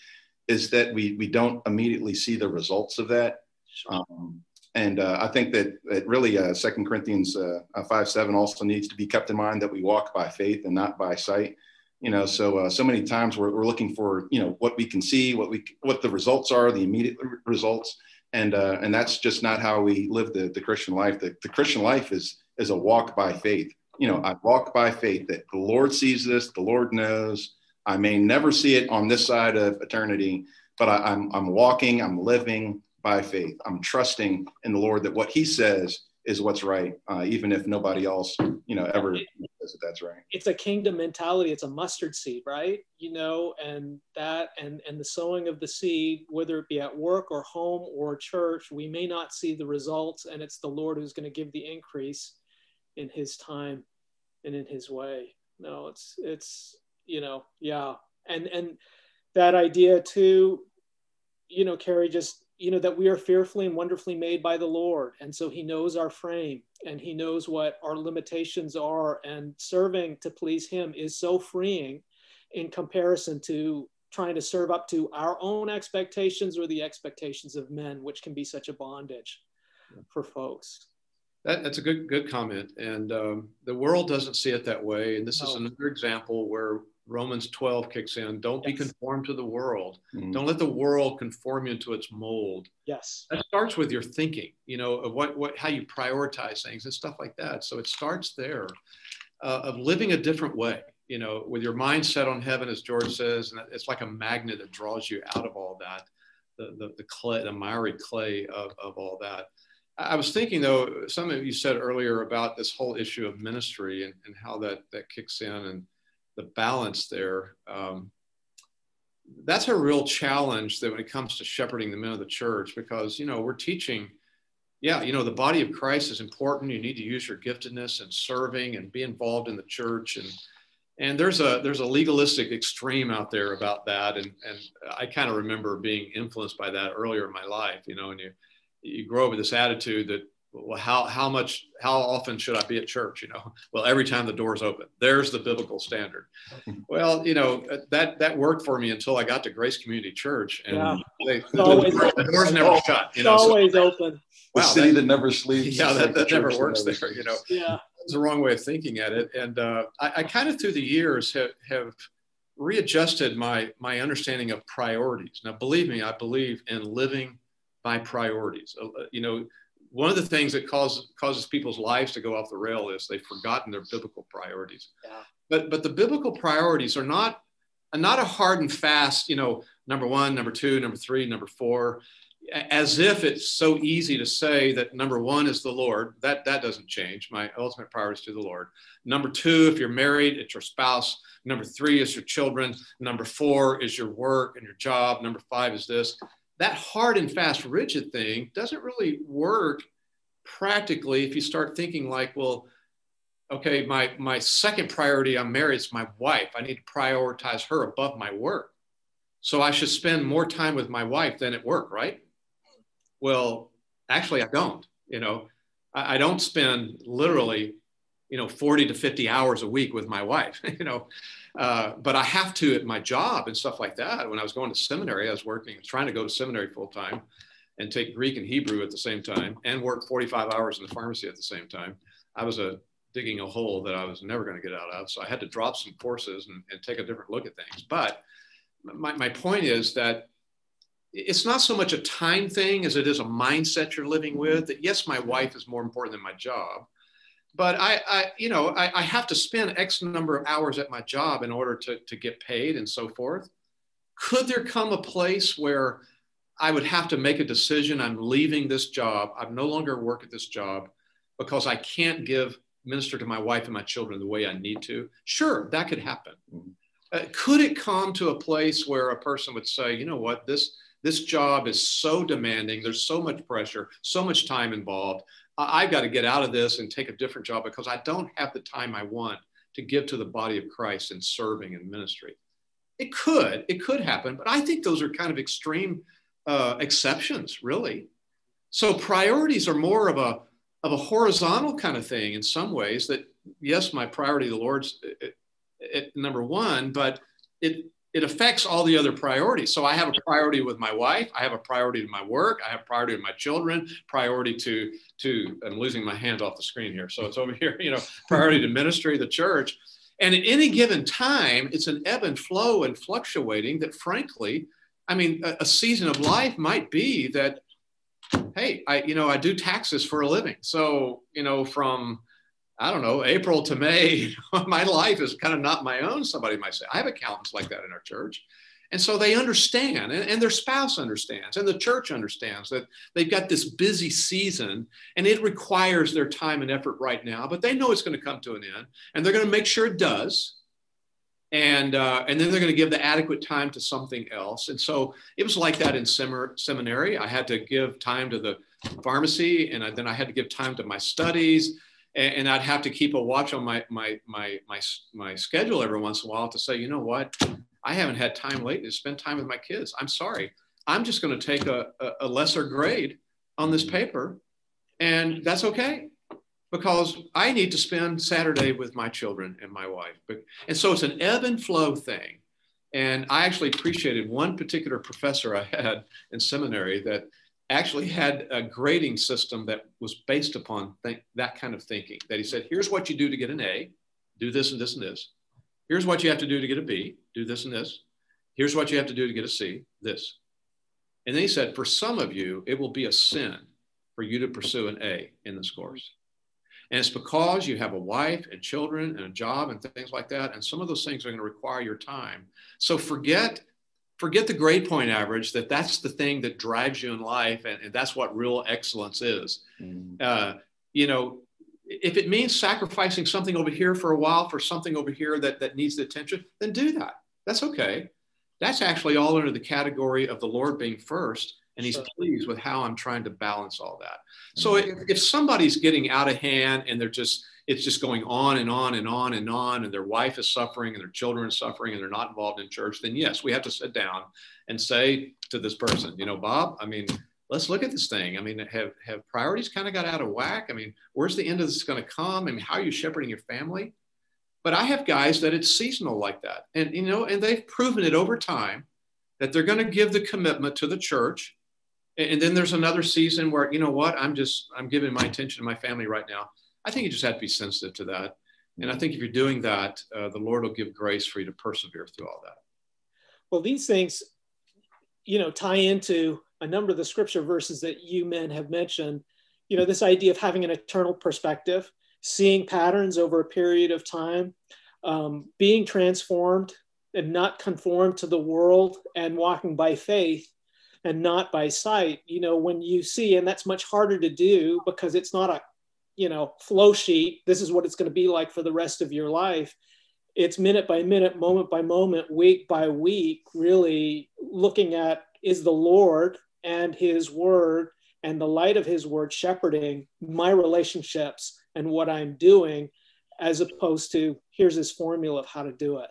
S6: is that we we don't immediately see the results of that. Um, and uh, I think that, that really uh, Second Corinthians uh, 5 7 also needs to be kept in mind that we walk by faith and not by sight you know so uh, so many times we're, we're looking for you know what we can see what we what the results are the immediate results. And uh, and that's just not how we live the, the christian life. The, the christian life is is a walk by faith. You know i walk by faith that the lord sees this the lord knows. I may never see it on this side of eternity, but I, I'm, I'm walking, I'm living by faith. I'm trusting in the Lord that what He says is what's right, uh, even if nobody else, you know, ever says that that's right.
S1: It's a kingdom mentality. It's a mustard seed, right? You know, and that and and the sowing of the seed, whether it be at work or home or church, we may not see the results, and it's the Lord who's going to give the increase in His time and in His way. No, it's it's you know, yeah, and and that idea too, you know, Carey just you know that we are fearfully and wonderfully made by the lord. And so he knows our frame and he knows what our limitations are. And serving to please him is so freeing in comparison to trying to serve up to our own expectations or the expectations of men which can be such a bondage for folks.
S5: That, that's a good good comment. And um, the world doesn't see it that way. And this no. is another example where Romans 12 kicks in. Don't yes. be conformed to the world. Mm-hmm. Don't let the world conform you into its mold.
S1: Yes.
S5: That starts with your thinking, you know, of what, what, how you prioritize things and stuff like that. So it starts there uh, of living a different way, you know, with your mind set on heaven, as George says, and it's like a magnet that draws you out of all that, the, the, the clay, the miry clay of, of all that. I was thinking though, some of you said earlier about this whole issue of ministry and, and how that, that kicks in and, the balance there. Um, that's a real challenge that when it comes to shepherding the men of the church, because you know we're teaching, yeah, you know the body of Christ is important. You need to use your giftedness and serving and be involved in the church and and there's a there's a legalistic extreme out there about that and and I kind of remember being influenced by that earlier in my life, you know, and you you grow up with this attitude that well, how, how much, how often should I be at church? You know, well, every time the door's open, there's the biblical standard. Well, you know, that, that worked for me until I got to Grace Community Church and yeah. they, the, always, the, doors never shut.
S1: You know, it's always so, open.
S6: Wow, the city that, that never sleeps.
S5: Yeah, that, that never works never there, you know.
S1: Yeah.
S5: It's the wrong way of thinking at it. And uh, I, I kind of through the years have, have readjusted my, my understanding of priorities. Now, believe me, I believe in living by priorities. Uh, you know, one of the things that causes causes people's lives to go off the rail is they've forgotten their biblical priorities.
S1: Yeah.
S5: But but the biblical priorities are not are not a hard and fast, you know, number one, number two, number three, number four, as if it's so easy to say that number one is the Lord. That that doesn't change. My ultimate priority is to the Lord. Number two, if you're married, it's your spouse. Number three is your children. Number four is your work and your job. Number five is this that hard and fast rigid thing doesn't really work practically if you start thinking like well okay my my second priority i'm married is my wife. I need to prioritize her above my work. So i should spend more time with my wife than at work right? Well actually i don't you know. I, I don't spend literally you know 40 to 50 hours a week with my wife you know uh, but I have to at my job and stuff like that. When I was going to seminary, I was working, trying to go to seminary full time and take Greek and Hebrew at the same time and work 45 hours in the pharmacy at the same time. I was a digging a hole that I was never going to get out of. So I had to drop some courses and, and take a different look at things. But my, my point is that it's not so much a time thing as it is a mindset you're living with that yes my wife is more important than my job but I, I you know, I, I, have to spend X number of hours at my job in order to, to get paid and so forth. Could there come a place where I would have to make a decision? I'm leaving this job. I'm no longer work at this job because I can't give minister to my wife and my children the way I need to. Sure, that could happen. Mm-hmm. Uh, could it come to a place where a person would say, you know what, this this job is so demanding. There's so much pressure, so much time involved. I've got to get out of this and take a different job because I don't have the time I want to give to the body of Christ in serving and ministry. It could, it could happen, but I think those are kind of extreme uh, exceptions, really. So priorities are more of a of a horizontal kind of thing in some ways. That yes, my priority, the Lord's it, it, number one, but it it affects all the other priorities. So I have a priority with my wife. I have a priority to my work. I have priority with my children. Priority to to. I'm losing my hand off the screen here, so it's over here. You know, priority to ministry, the church, and at any given time, it's an ebb and flow and fluctuating. That frankly, I mean, a, a season of life might be that. Hey, I you know I do taxes for a living, so you know from I don't know, April to May, my life is kind of not my own, somebody might say. I have accountants like that in our church. And so they understand, and, and, their spouse understands, and the church understands that they've got this busy season and it requires their time and effort right now, but they know it's going to come to an end and they're going to make sure it does. And, uh, and then they're going to give the adequate time to something else. And so it was like that in seminary. I had to give time to the pharmacy, and then I had to give time to my studies and, and, I'd have to keep a watch on my, my, my, my, my schedule every once in a while to say, you know what, I haven't had time lately to spend time with my kids. I'm sorry. I'm just going to take a, a lesser grade on this paper, and that's okay because I need to spend Saturday with my children and my wife. And so it's an ebb and flow thing. And I actually appreciated one particular professor I had in seminary that actually had a grading system that was based upon th- that kind of thinking. That he said, here's what you do to get an A, do this and this and this. Here's what you have to do to get a B, do this and this. Here's what you have to do to get a C, this. And then he said, for some of you, it will be a sin for you to pursue an A in this course. And it's because you have a wife and children and a job and things like that. And some of those things are going to require your time. So forget forget the grade point average that that's the thing that drives you in life and, and that's what real excellence is mm. uh, you know if it means sacrificing something over here for a while for something over here that, that needs the attention then do that that's okay that's actually all under the category of the lord being first and he's sure. pleased with how i'm trying to balance all that so mm. if, if somebody's getting out of hand and they're just it's just going on and on and on and on, and their wife is suffering and their children are suffering and they're not involved in church, then yes, we have to sit down and say to this person, you know, Bob, I mean, let's look at this thing. I mean, have have priorities kind of got out of whack? I mean, where's the end of this going to come? I mean, how are you shepherding your family? But I have guys that it's seasonal like that, and you know, and they've proven it over time that they're going to give the commitment to the church. And then there's another season where, you know what, I'm just, I'm giving my attention to my family right now. I think you just have to be sensitive to that. And I think if you're doing that, uh, the Lord will give grace for you to persevere through all that.
S1: Well, these things, you know, tie into a number of the scripture verses that you men have mentioned. You know, this idea of having an eternal perspective, seeing patterns over a period of time, um, being transformed and not conformed to the world and walking by faith and not by sight. You know, when you see, and that's much harder to do because it's not a you know flow sheet this is what it's going to be like for the rest of your life. It's minute by minute moment by moment week by week really looking at is the lord and his word and the light of his word shepherding my relationships and what i'm doing as opposed to here's this formula of how to do it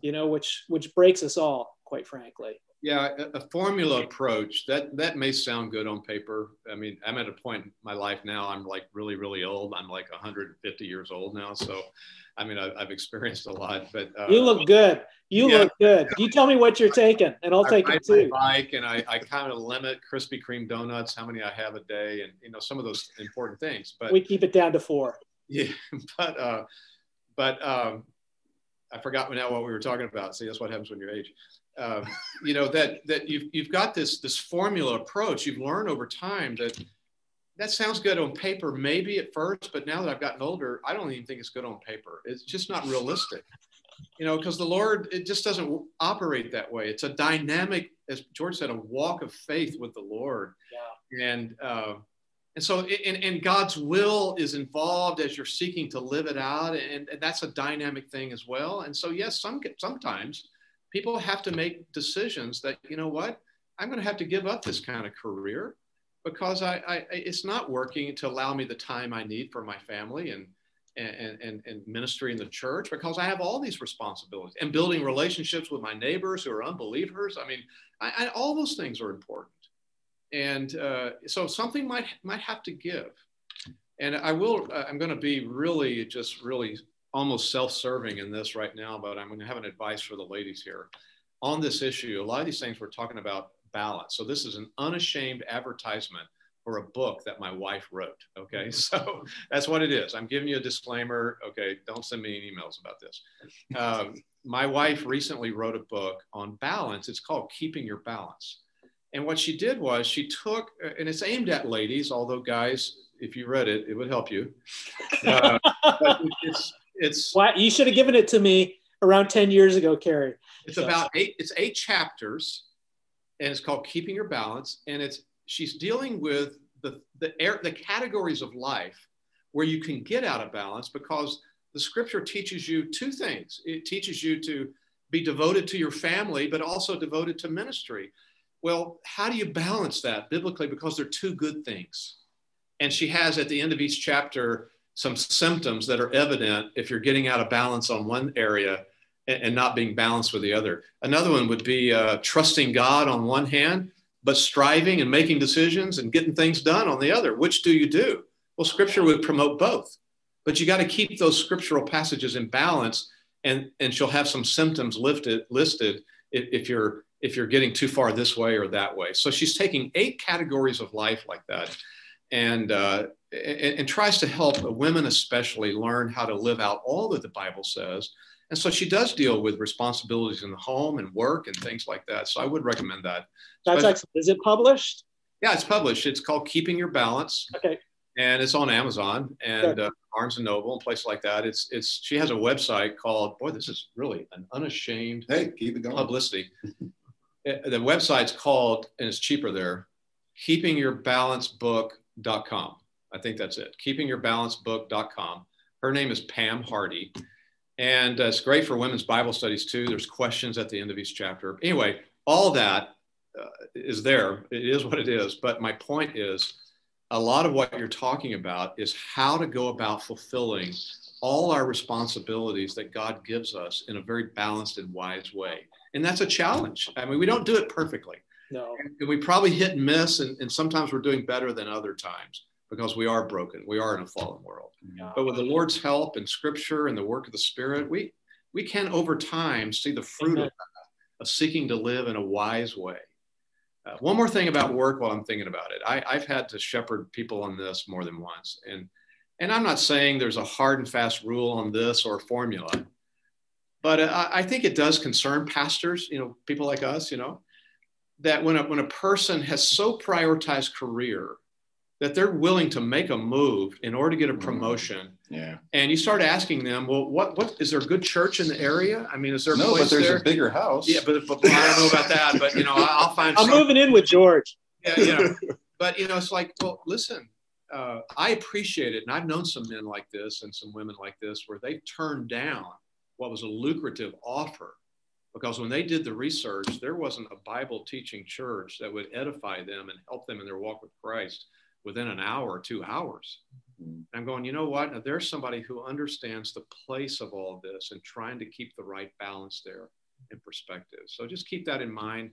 S1: you know which which breaks us all quite frankly
S5: yeah, a, a, formula approach that that may sound good on paper. I mean, I'm at a point in my life now. I'm like really, really old. I'm like 150 years old now. So, I mean, I've, I've experienced a lot. But
S1: uh, you look good. You yeah, look good. You tell me what you're taking, and I'll I take it too.
S5: bike, and I, I kind of limit Krispy Kreme donuts, how many I have a day, and you know some of those important things. But
S1: we keep it down to four.
S5: Yeah, but uh, but um, I forgot now what we were talking about. See, that's what happens when you're age um, you know that that you've you've got this this formula approach. You've learned over time that that sounds good on paper, maybe at first, but now that I've gotten older, I don't even think it's good on paper. It's just not realistic, you know, because the Lord it just doesn't operate that way. It's a dynamic, as George said, a walk of faith with the Lord, yeah. and. Uh, and so, and, and, God's will is involved as you're seeking to live it out, and, and that's a dynamic thing as well. And so, yes, some sometimes people have to make decisions that, you know what, I'm going to have to give up this kind of career because I, I, it's not working to allow me the time I need for my family and, and, and, and ministry in the church because I have all these responsibilities and building relationships with my neighbors who are unbelievers. I mean, I, I, all those things are important. And uh, so something might, might have to give. And I will, uh, I'm going to be really, just really almost self-serving in this right now, but I'm going to have an advice for the ladies here on this issue. A lot of these things we're talking about balance. So this is an unashamed advertisement for a book that my wife wrote. Okay, so that's what it is. I'm giving you a disclaimer. Okay, don't send me any emails about this. Um, my wife recently wrote a book on balance. It's called Keeping Your Balance. And what she did was she took, and it's aimed at ladies, although guys if you read it, it would help you. Uh, it's it's
S1: Why, you should have given it to me around 10 years ago, Carey.
S5: it's about eight it's eight chapters, and it's called Keeping Your Balance, and it's she's dealing with the the air the categories of life where you can get out of balance because the scripture teaches you two things. It teaches you to be devoted to your family, but also devoted to ministry. Well, how do you balance that biblically? Because they're two good things. And she has at the end of each chapter some symptoms that are evident if you're getting out of balance on one area and, and not being balanced with the other. Another one would be uh, trusting God on one hand, but striving and making decisions and getting things done on the other. Which do you do? Well, scripture would promote both, but you got to keep those scriptural passages in balance, and, and she'll have some symptoms lifted, listed if, if you're if you're getting too far this way or that way. So she's taking eight categories of life like that, and uh, and, and tries to help women especially learn how to live out all that the Bible says. And so she does deal with responsibilities in the home and work and things like that. So I would recommend that.
S1: That's
S5: Especially-
S1: excellent. Is it published?
S5: Yeah, it's published. It's called Keeping Your Balance,
S1: Okay.
S5: and it's on Amazon and uh, Barnes and Noble and places like that. It's it's. She has a website called. Boy, this is really an unashamed
S6: Hey, keep it going.
S5: publicity. Uh, the website's called, and it's cheaper there, keepingyourbalancebook.com. I think that's it. Keepingyourbalancebook.com. Her name is Pam Hardy. And uh, it's great for women's Bible studies too. There's questions at the end of each chapter. Anyway, all that uh, is there. It is what it is. But my point is a lot of what you're talking about is how to go about fulfilling all our responsibilities that God gives us in a very balanced and wise way. And that's a challenge. I mean, we don't do it perfectly.
S1: No.
S5: And we probably hit and miss, and, and sometimes we're doing better than other times because we are broken. We are in a fallen world. But with the Lord's help and scripture and the work of the Spirit, we, we can over time see the fruit of of seeking to live in a wise way. Uh, one more thing about work while I'm thinking about it. I, I've had to shepherd people on this more than once. And, and I'm not saying there's a hard and fast rule on this or formula, but I, I think it does concern pastors, you know, people like us, you know, that when a, when a person has so prioritized career that they're willing to make a move in order to get a promotion
S6: Yeah.
S5: and you start asking them, well, what what is there a good church in the area? I mean, is there a
S6: No,
S5: place
S6: but there's
S5: there?
S6: a bigger house.
S5: yeah, but, but I don't know about that. But you know, I- I'll find.
S1: I'm
S5: some-
S1: moving in with George.
S5: Yeah, you know, but you know, it's like, well, listen, uh, I appreciate it, and I've known some men like this and some women like this where they turned down what was a lucrative offer because when they did the research, there wasn't a Bible teaching church that would edify them and help them in their walk with Christ within an hour or two hours.
S6: Mm.
S5: I'm going, you know what? Now, there's somebody who understands the place of all this and trying to keep the right balance there in perspective. So just keep that in mind.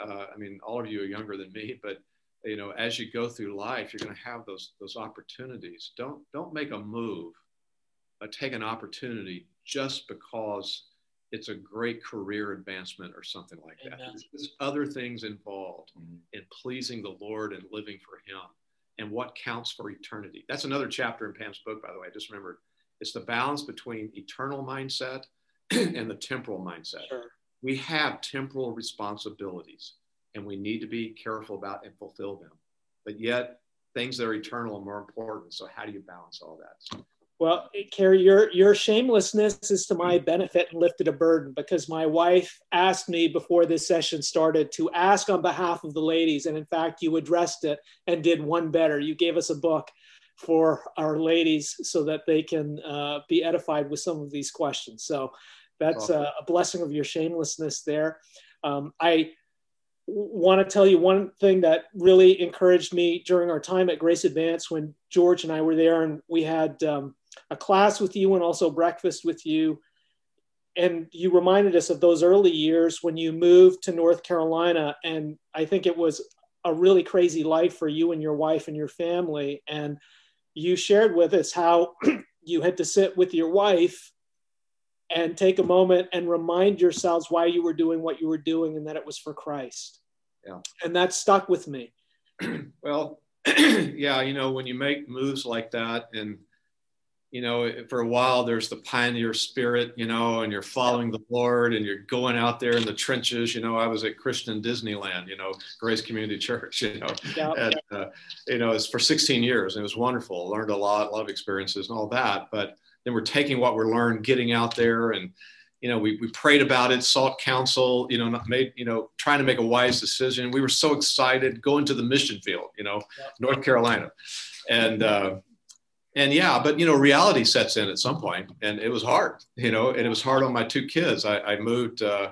S5: Uh, I mean, all of you are younger than me, but you know, as you go through life, you're going to have those those opportunities. Don't don't make a move, uh, take an opportunity just because it's a great career advancement or something like that.
S1: Amen.
S5: There's other things involved
S6: Mhm.
S5: in pleasing the Lord and living for Him and what counts for eternity. That's another chapter in Pam's book, by the way. I just remembered. It's the balance between eternal mindset and the temporal mindset.
S1: Sure.
S5: We have temporal responsibilities and we need to be careful about and fulfill them. But yet, things that are eternal are more important. So, how do you balance all that?
S1: Well, Carey, your your shamelessness is to my benefit and lifted a burden because my wife asked me before this session started to ask on behalf of the ladies, and in fact, you addressed it and did one better. You gave us a book for our ladies so that they can uh, be edified with some of these questions. So that's
S5: Awesome.
S1: a, a blessing of your shamelessness there. Um, I want to tell you one thing that really encouraged me during our time at Grace Advance when George and I were there and we had um, a class with you and also breakfast with you. And you reminded us of those early years when you moved to North Carolina. And I think it was a really crazy life for you and your wife and your family. And you shared with us how you had to sit with your wife and take a moment and remind yourselves why you were doing what you were doing and that it was for Christ.
S5: Yeah.
S1: And that stuck with me.
S5: Well, yeah, you know, when you make moves like that, and you know, for a while there's the pioneer spirit, you know, and you're following the Lord and you're going out there in the trenches. You know, I was at Christian Disneyland, you know, Grace Community Church, you know, yeah. and, uh, you know, it's for 16 years and it was wonderful. Learned a lot, a lot of experiences and all that. But then we're taking what we're learned, getting out there and, you know, we, we prayed about it, sought counsel, you know, made, you know, trying to make a wise decision. We were so excited going to the mission field, you know, yeah. North Carolina. And, uh, and yeah, but you know, reality sets in at some point, and it was hard, you know, and it was hard on my two kids. I, I moved. Uh,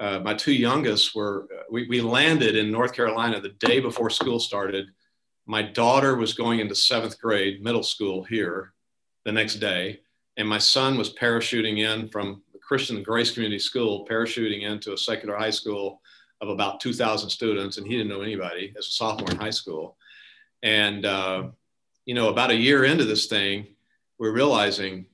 S5: uh, my two youngest were we, we landed in North Carolina the day before school started. My daughter was going into seventh grade, middle school here, the next day, and my son was parachuting in from Christian Grace Community School, parachuting into a secular high school of about 2,000 students, and he didn't know anybody as a sophomore in high school, and. Uh, you know, about a year into this thing, we're realizing,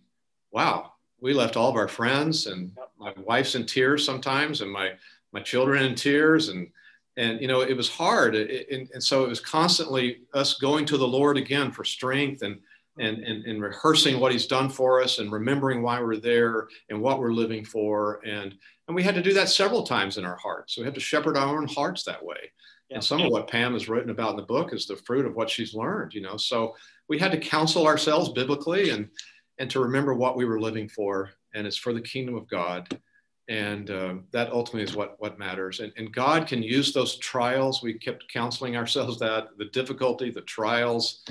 S5: wow, we left all of our friends and my wife's in tears sometimes and my, my children in tears and, and, you know, it was hard. And, and so it was constantly us going to the Lord again for strength and, and, and, and rehearsing what he's done for us and remembering why we're there and what we're living for. And, and we had to do that several times in our hearts. So we had to shepherd our own hearts that way. Yeah. And some of what Pam has written about in the book is the fruit of what she's learned, you know. So we had to counsel ourselves biblically and and to remember what we were living for, and it's for the kingdom of God. And uh, that ultimately is what, what matters. And, and God can use those trials. We kept counseling ourselves that the difficulty, the trials,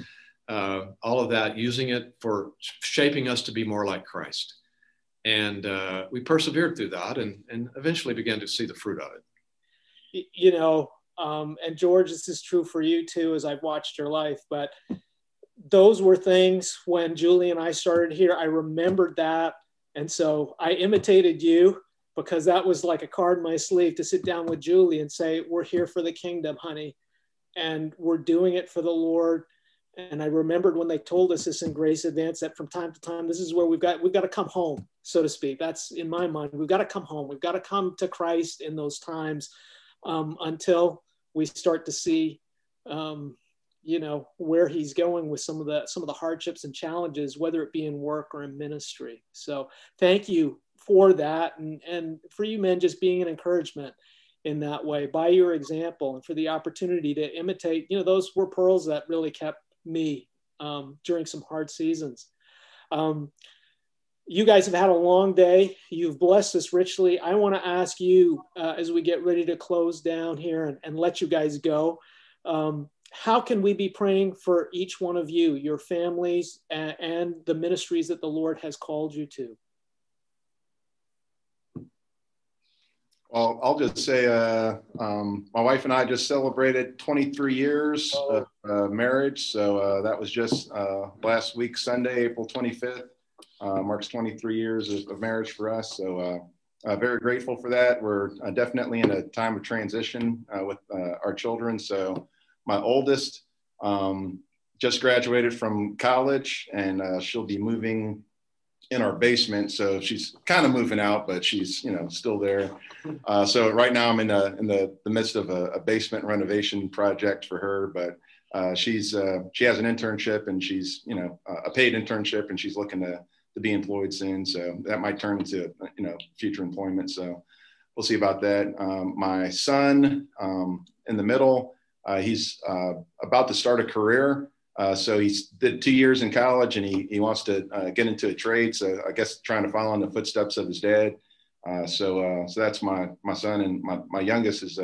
S5: uh, all of that, using it for shaping us to be more like Christ. And uh, we persevered through that and, and eventually began to see the fruit of
S1: it. You know, um, and George, this is true for you too, as I've watched your life. But those were things when Julie and I started here. I remembered that, and so I imitated you because that was like a card in my sleeve to sit down with Julie and say, "We're here for the kingdom, honey, and we're doing it for the Lord." And I remembered when they told us this in Grace Advance that from time to time, this is where we've got we've got to come home, so to speak. That's in my mind. We've got to come home. We've got to come to Christ in those times um, until we start to see um, you know where he's going with some of the some of the hardships and challenges whether it be in work or in ministry. So thank you for that. And and for you men just being an encouragement in that way by your example and for the opportunity to imitate you know those were pearls that really kept me um, during some hard seasons. Um, you guys have had a long day. You've blessed us richly. I want to ask you uh, as we get ready to close down here and, and let you guys go. Um, how can we be praying for each one of you, your families, and, and the ministries that the Lord has called you to?
S6: Well, I'll just say uh, um, my wife and I just celebrated 23 years of uh, marriage. So uh, that was just uh, last week, Sunday, April 25th uh, marks 23 years of, of, marriage for us. So uh, uh very grateful for that. We're uh, definitely in a time of transition uh, with our children. So my oldest um, just graduated from college and she'll be moving in our basement. So she's kind of moving out, but she's, you know, still there. Uh, so right now I'm in, a, in the, the midst of a, a basement renovation project for her, but uh, she's, uh, she has an internship and she's, you know, a paid internship and she's looking to to be employed soon. So that might turn into you know future employment. So we'll see about that. Um, my son um, in the middle, uh, he's uh, about to start a career. Uh, so he's did two years in college and he, he wants to uh, get into a trade. So I guess trying to follow in the footsteps of his dad. Uh, so uh, so that's my my son and my, my youngest is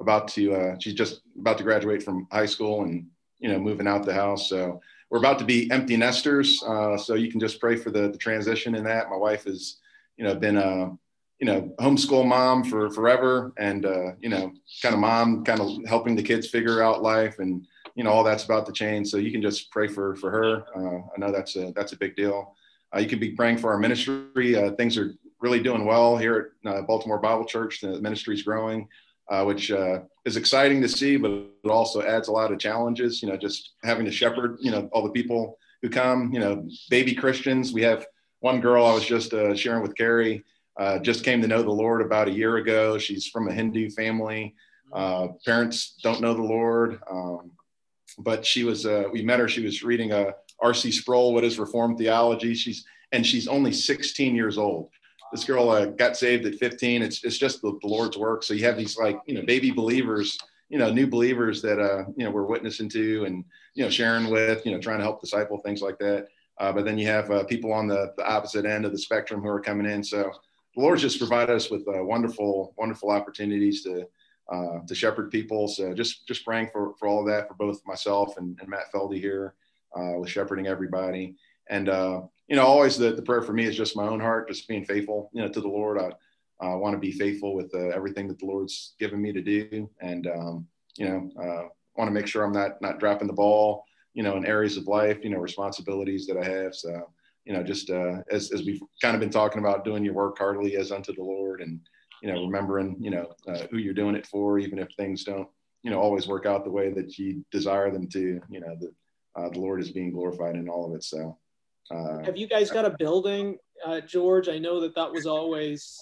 S6: about to she's just about to graduate from high school and you know moving out the house. So we're about to be empty nesters, uh, so you can just pray for the, the transition in that. My wife has, you know, been a you know homeschool mom for forever, and uh, you know, kind of mom, kind of helping the kids figure out life, and you know, all that's about to change. So you can just pray for for her. Uh, I know that's a that's a big deal. Uh, you can be praying for our ministry. Uh, things are really doing well here at uh, Baltimore Bible Church. The ministry is growing uh, which uh, is exciting to see, but it also adds a lot of challenges. You know, just having to shepherd, you know, all the people who come, you know, baby Christians. We have one girl I was just uh, sharing with Carey, uh, just came to know the Lord about a year ago. She's from a Hindu family. Uh, parents don't know the Lord. Um, but she was, uh, we met her, she was reading a, R.C. Sproul, what is Reformed theology? She's and she's only 16 years old. This girl uh, got saved at 15. It's it's just the, the, Lord's work. So you have these like you know baby believers, you know new believers that uh you know we're witnessing to and you know sharing with, you know trying to help disciple things like that. Uh, but then you have uh, people on the, the opposite end of the spectrum who are coming in. So the Lord's just provided us with uh, wonderful wonderful opportunities to uh, to shepherd people. So just just praying for for all of that for both myself and, and Matt Feldy here uh, with shepherding everybody. And uh, you know, always the, the prayer for me is just my own heart, just being faithful, you know, to the Lord. I uh, want to be faithful with uh, everything that the Lord's given me to do, and um, you know, uh, want to make sure I'm not not dropping the ball, you know, in areas of life, you know, responsibilities that I have. So you know, just uh, as as we've kind of been talking about, doing your work heartily as unto the Lord, and you know, remembering, you know, uh, who you're doing it for, even if things don't, you know, always work out the way that you desire them to. You know, the uh, the Lord is being glorified in all of it. So.
S1: Uh, Have you guys got a building, uh, George? I know that that was always.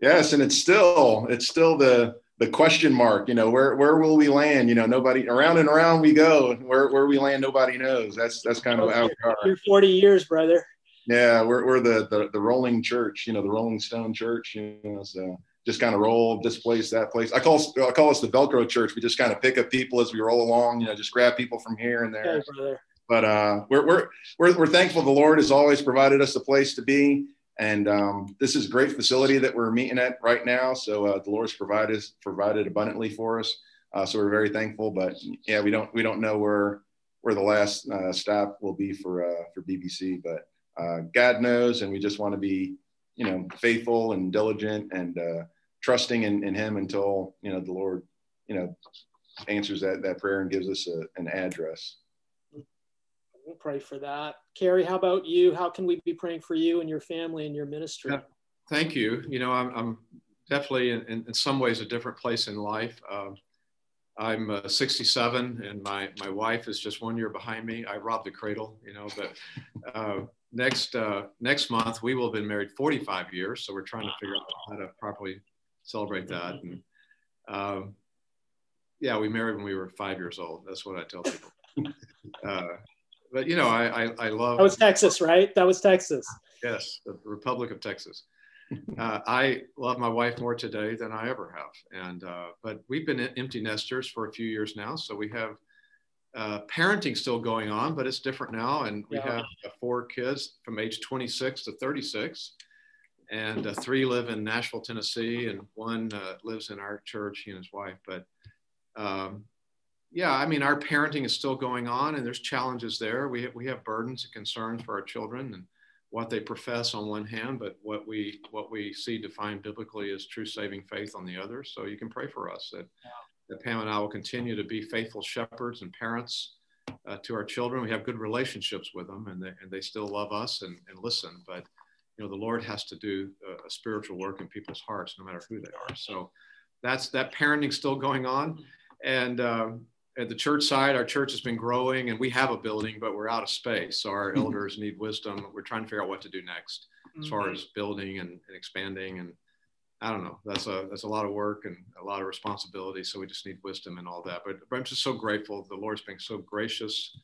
S6: Yes, and it's still it's still the the question mark. You know, where where will we land? You know, nobody around and around we go. Where where we land, nobody knows. That's that's kind of how we
S1: are. You're 40 years, brother.
S6: Yeah, we're we're the the, the rolling church. You know, the Rolling Stone Church. You know, so just kind of roll this place, that place. I call I call us the Velcro Church. We just kind of pick up people as we roll along. You know, just grab people from here and there. Okay, but uh, we're, we're, we're, we're thankful the Lord has always provided us a place to be. And um, this is a great facility that we're meeting at right now. So uh, the Lord's provided, provided abundantly for us. Uh, so we're very thankful, but yeah, we don't, we don't know where, where the last uh, stop will be for, uh, for BBC, but uh, God knows. And we just want to be, you know, faithful and diligent and trusting in, in him until, you know, the Lord, you know, answers that, that prayer and gives us a, an address
S1: pray for that. Carey, how about you? How can we be praying for you and your family and your ministry? Yeah,
S5: thank you. You know, I'm, I'm definitely in, in, some ways a different place in life. Um, I'm uh, 67 and my, my wife is just one year behind me. I robbed the cradle, you know, but uh, next, uh, next month we will have been married 45 years. So we're trying to figure out how to properly celebrate that. And um, yeah, we married when we were five years old. That's what I tell people. Uh, but you know, I, I, I love.
S1: That was Texas, right? That was Texas.
S5: Yes, the Republic of Texas. Uh, I love my wife more today than I ever have, and uh, but we've been empty nesters for a few years now, so we have uh, parenting still going on, but it's different now, and we yeah. have four kids from age 26 to 36, and uh, three live in Nashville, Tennessee, and one uh, lives in our church. He and his wife, but um, yeah, I mean, our parenting is still going on, and there's challenges there. We have, we have burdens and concerns for our children and what they profess on one hand, but what we what we see defined biblically as true saving faith on the other. So you can pray for us that, that Pam and I will continue to be faithful shepherds and parents uh, to our children. We have good relationships with them, and they, and they still love us and, and listen. But you know, the Lord has to do a, a spiritual work in people's hearts, no matter who they are. So that's that parenting still going on, and. Um, at the church side, our church has been growing and we have a building, but we're out of space. So our mm-hmm. elders need wisdom. We're trying to figure out what to do next mm-hmm. as far mm-hmm. as building and, and, expanding. And I don't know, that's a, that's a lot of work and a lot of responsibility. So we just need wisdom and all that. But, but I'm just so grateful. The Lord's been so gracious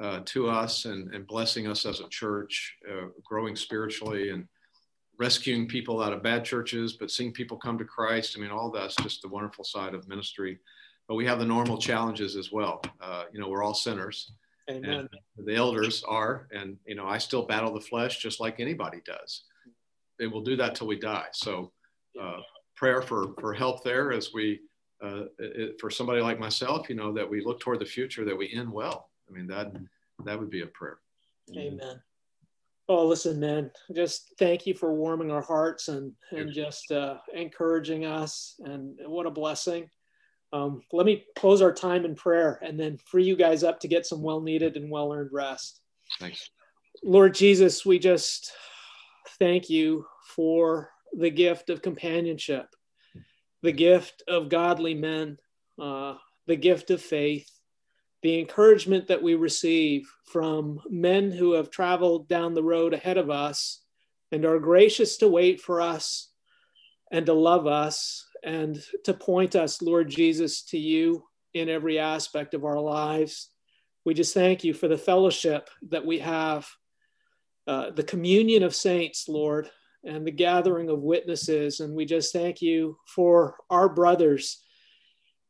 S5: uh, to us and, and blessing us as a church, uh, growing spiritually and rescuing people out of bad churches, but seeing people come to Christ. I mean, all that's just the wonderful side of ministry but we have the normal challenges as well. Uh, you know, we're all sinners. Amen. And the elders are, and you know, I still battle the flesh just like anybody does. And we'll do that till we die. So, uh, prayer for for help there as we, uh, it, for somebody like myself, you know, that we look toward the future, that we end well. I mean, that that would be a prayer.
S1: Amen. Oh, listen, man, just thank you for warming our hearts and and just uh, encouraging us, and what a blessing. Um, let me close our time in prayer and then free you guys up to get some well needed and well earned rest.
S5: Thanks.
S1: Lord Jesus, we just thank you for the gift of companionship, the gift of godly men, uh, the gift of faith, the encouragement that we receive from men who have traveled down the road ahead of us and are gracious to wait for us and to love us and to point us, Lord Jesus, to you in every aspect of our lives. We just thank you for the fellowship that we have, uh, the communion of saints, Lord, and the gathering of witnesses. And we just thank you for our brothers,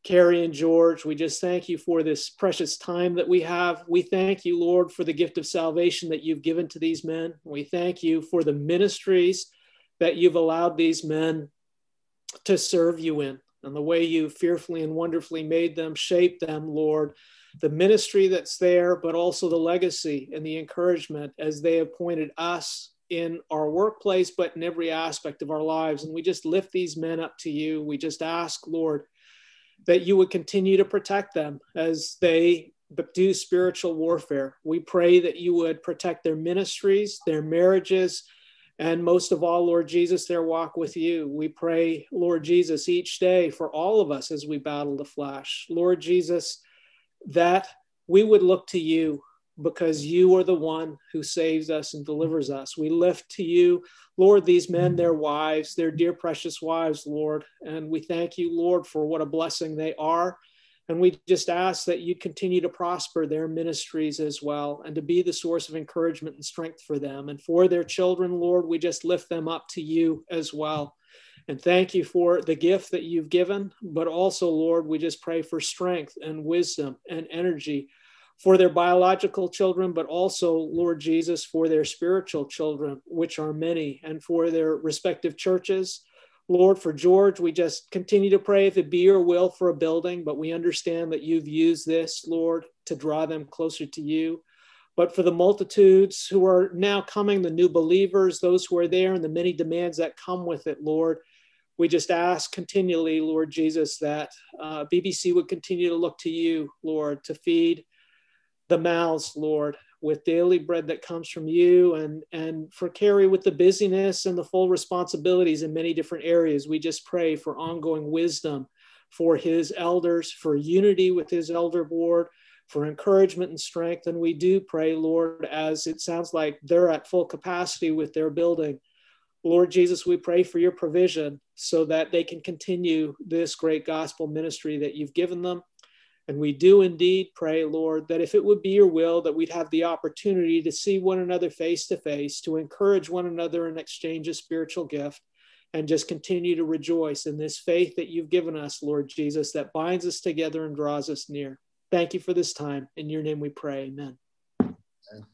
S1: Carey and George. We just thank you for this precious time that we have. We thank you, Lord, for the gift of salvation that you've given to these men. We thank you for the ministries that you've allowed these men to serve you in and the way you fearfully and wonderfully made them, shape them, Lord. The ministry that's there, but also the legacy and the encouragement as they have pointed us in our workplace, but in every aspect of our lives. And we just lift these men up to you. We just ask, Lord, that you would continue to protect them as they do spiritual warfare. We pray that you would protect their ministries, their marriages, and most of all, Lord Jesus, their walk with you. We pray, Lord Jesus, each day for all of us as we battle the flesh. Lord Jesus, that we would look to you because you are the one who saves us and delivers us. We lift to you, Lord, these men, mm-hmm. their wives, their dear precious wives, Lord. And we thank you, Lord, for what a blessing they are and we just ask that you continue to prosper their ministries as well and to be the source of encouragement and strength for them. And for their children, Lord, we just lift them up to you as well. And thank you for the gift that you've given. But also, Lord, we just pray for strength and wisdom and energy for their biological children, but also, Lord Jesus, for their spiritual children, which are many, and for their respective churches Lord, for George, we just continue to pray if it be your will for a building, but we understand that you've used this, Lord, to draw them closer to you. But for the multitudes who are now coming, the new believers, those who are there, and the many demands that come with it, Lord, we just ask continually, Lord Jesus, that uh, BBC would continue to look to you, Lord, to feed the mouths, Lord, with daily bread that comes from you and and for Carey with the busyness and the full responsibilities in many different areas. We just pray for ongoing wisdom for his elders, for unity with his elder board, for encouragement and strength. And we do pray, Lord, as it sounds like they're at full capacity with their building. Lord Jesus, we pray for your provision so that they can continue this great gospel ministry that you've given them. And we do indeed pray, Lord, that if it would be your will, that we'd have the opportunity to see one another face to face, to encourage one another in exchange of spiritual gift, and just continue to rejoice in this faith that you've given us, Lord Jesus, that binds us together and draws us near. Thank you for this time. In your name we pray. Amen.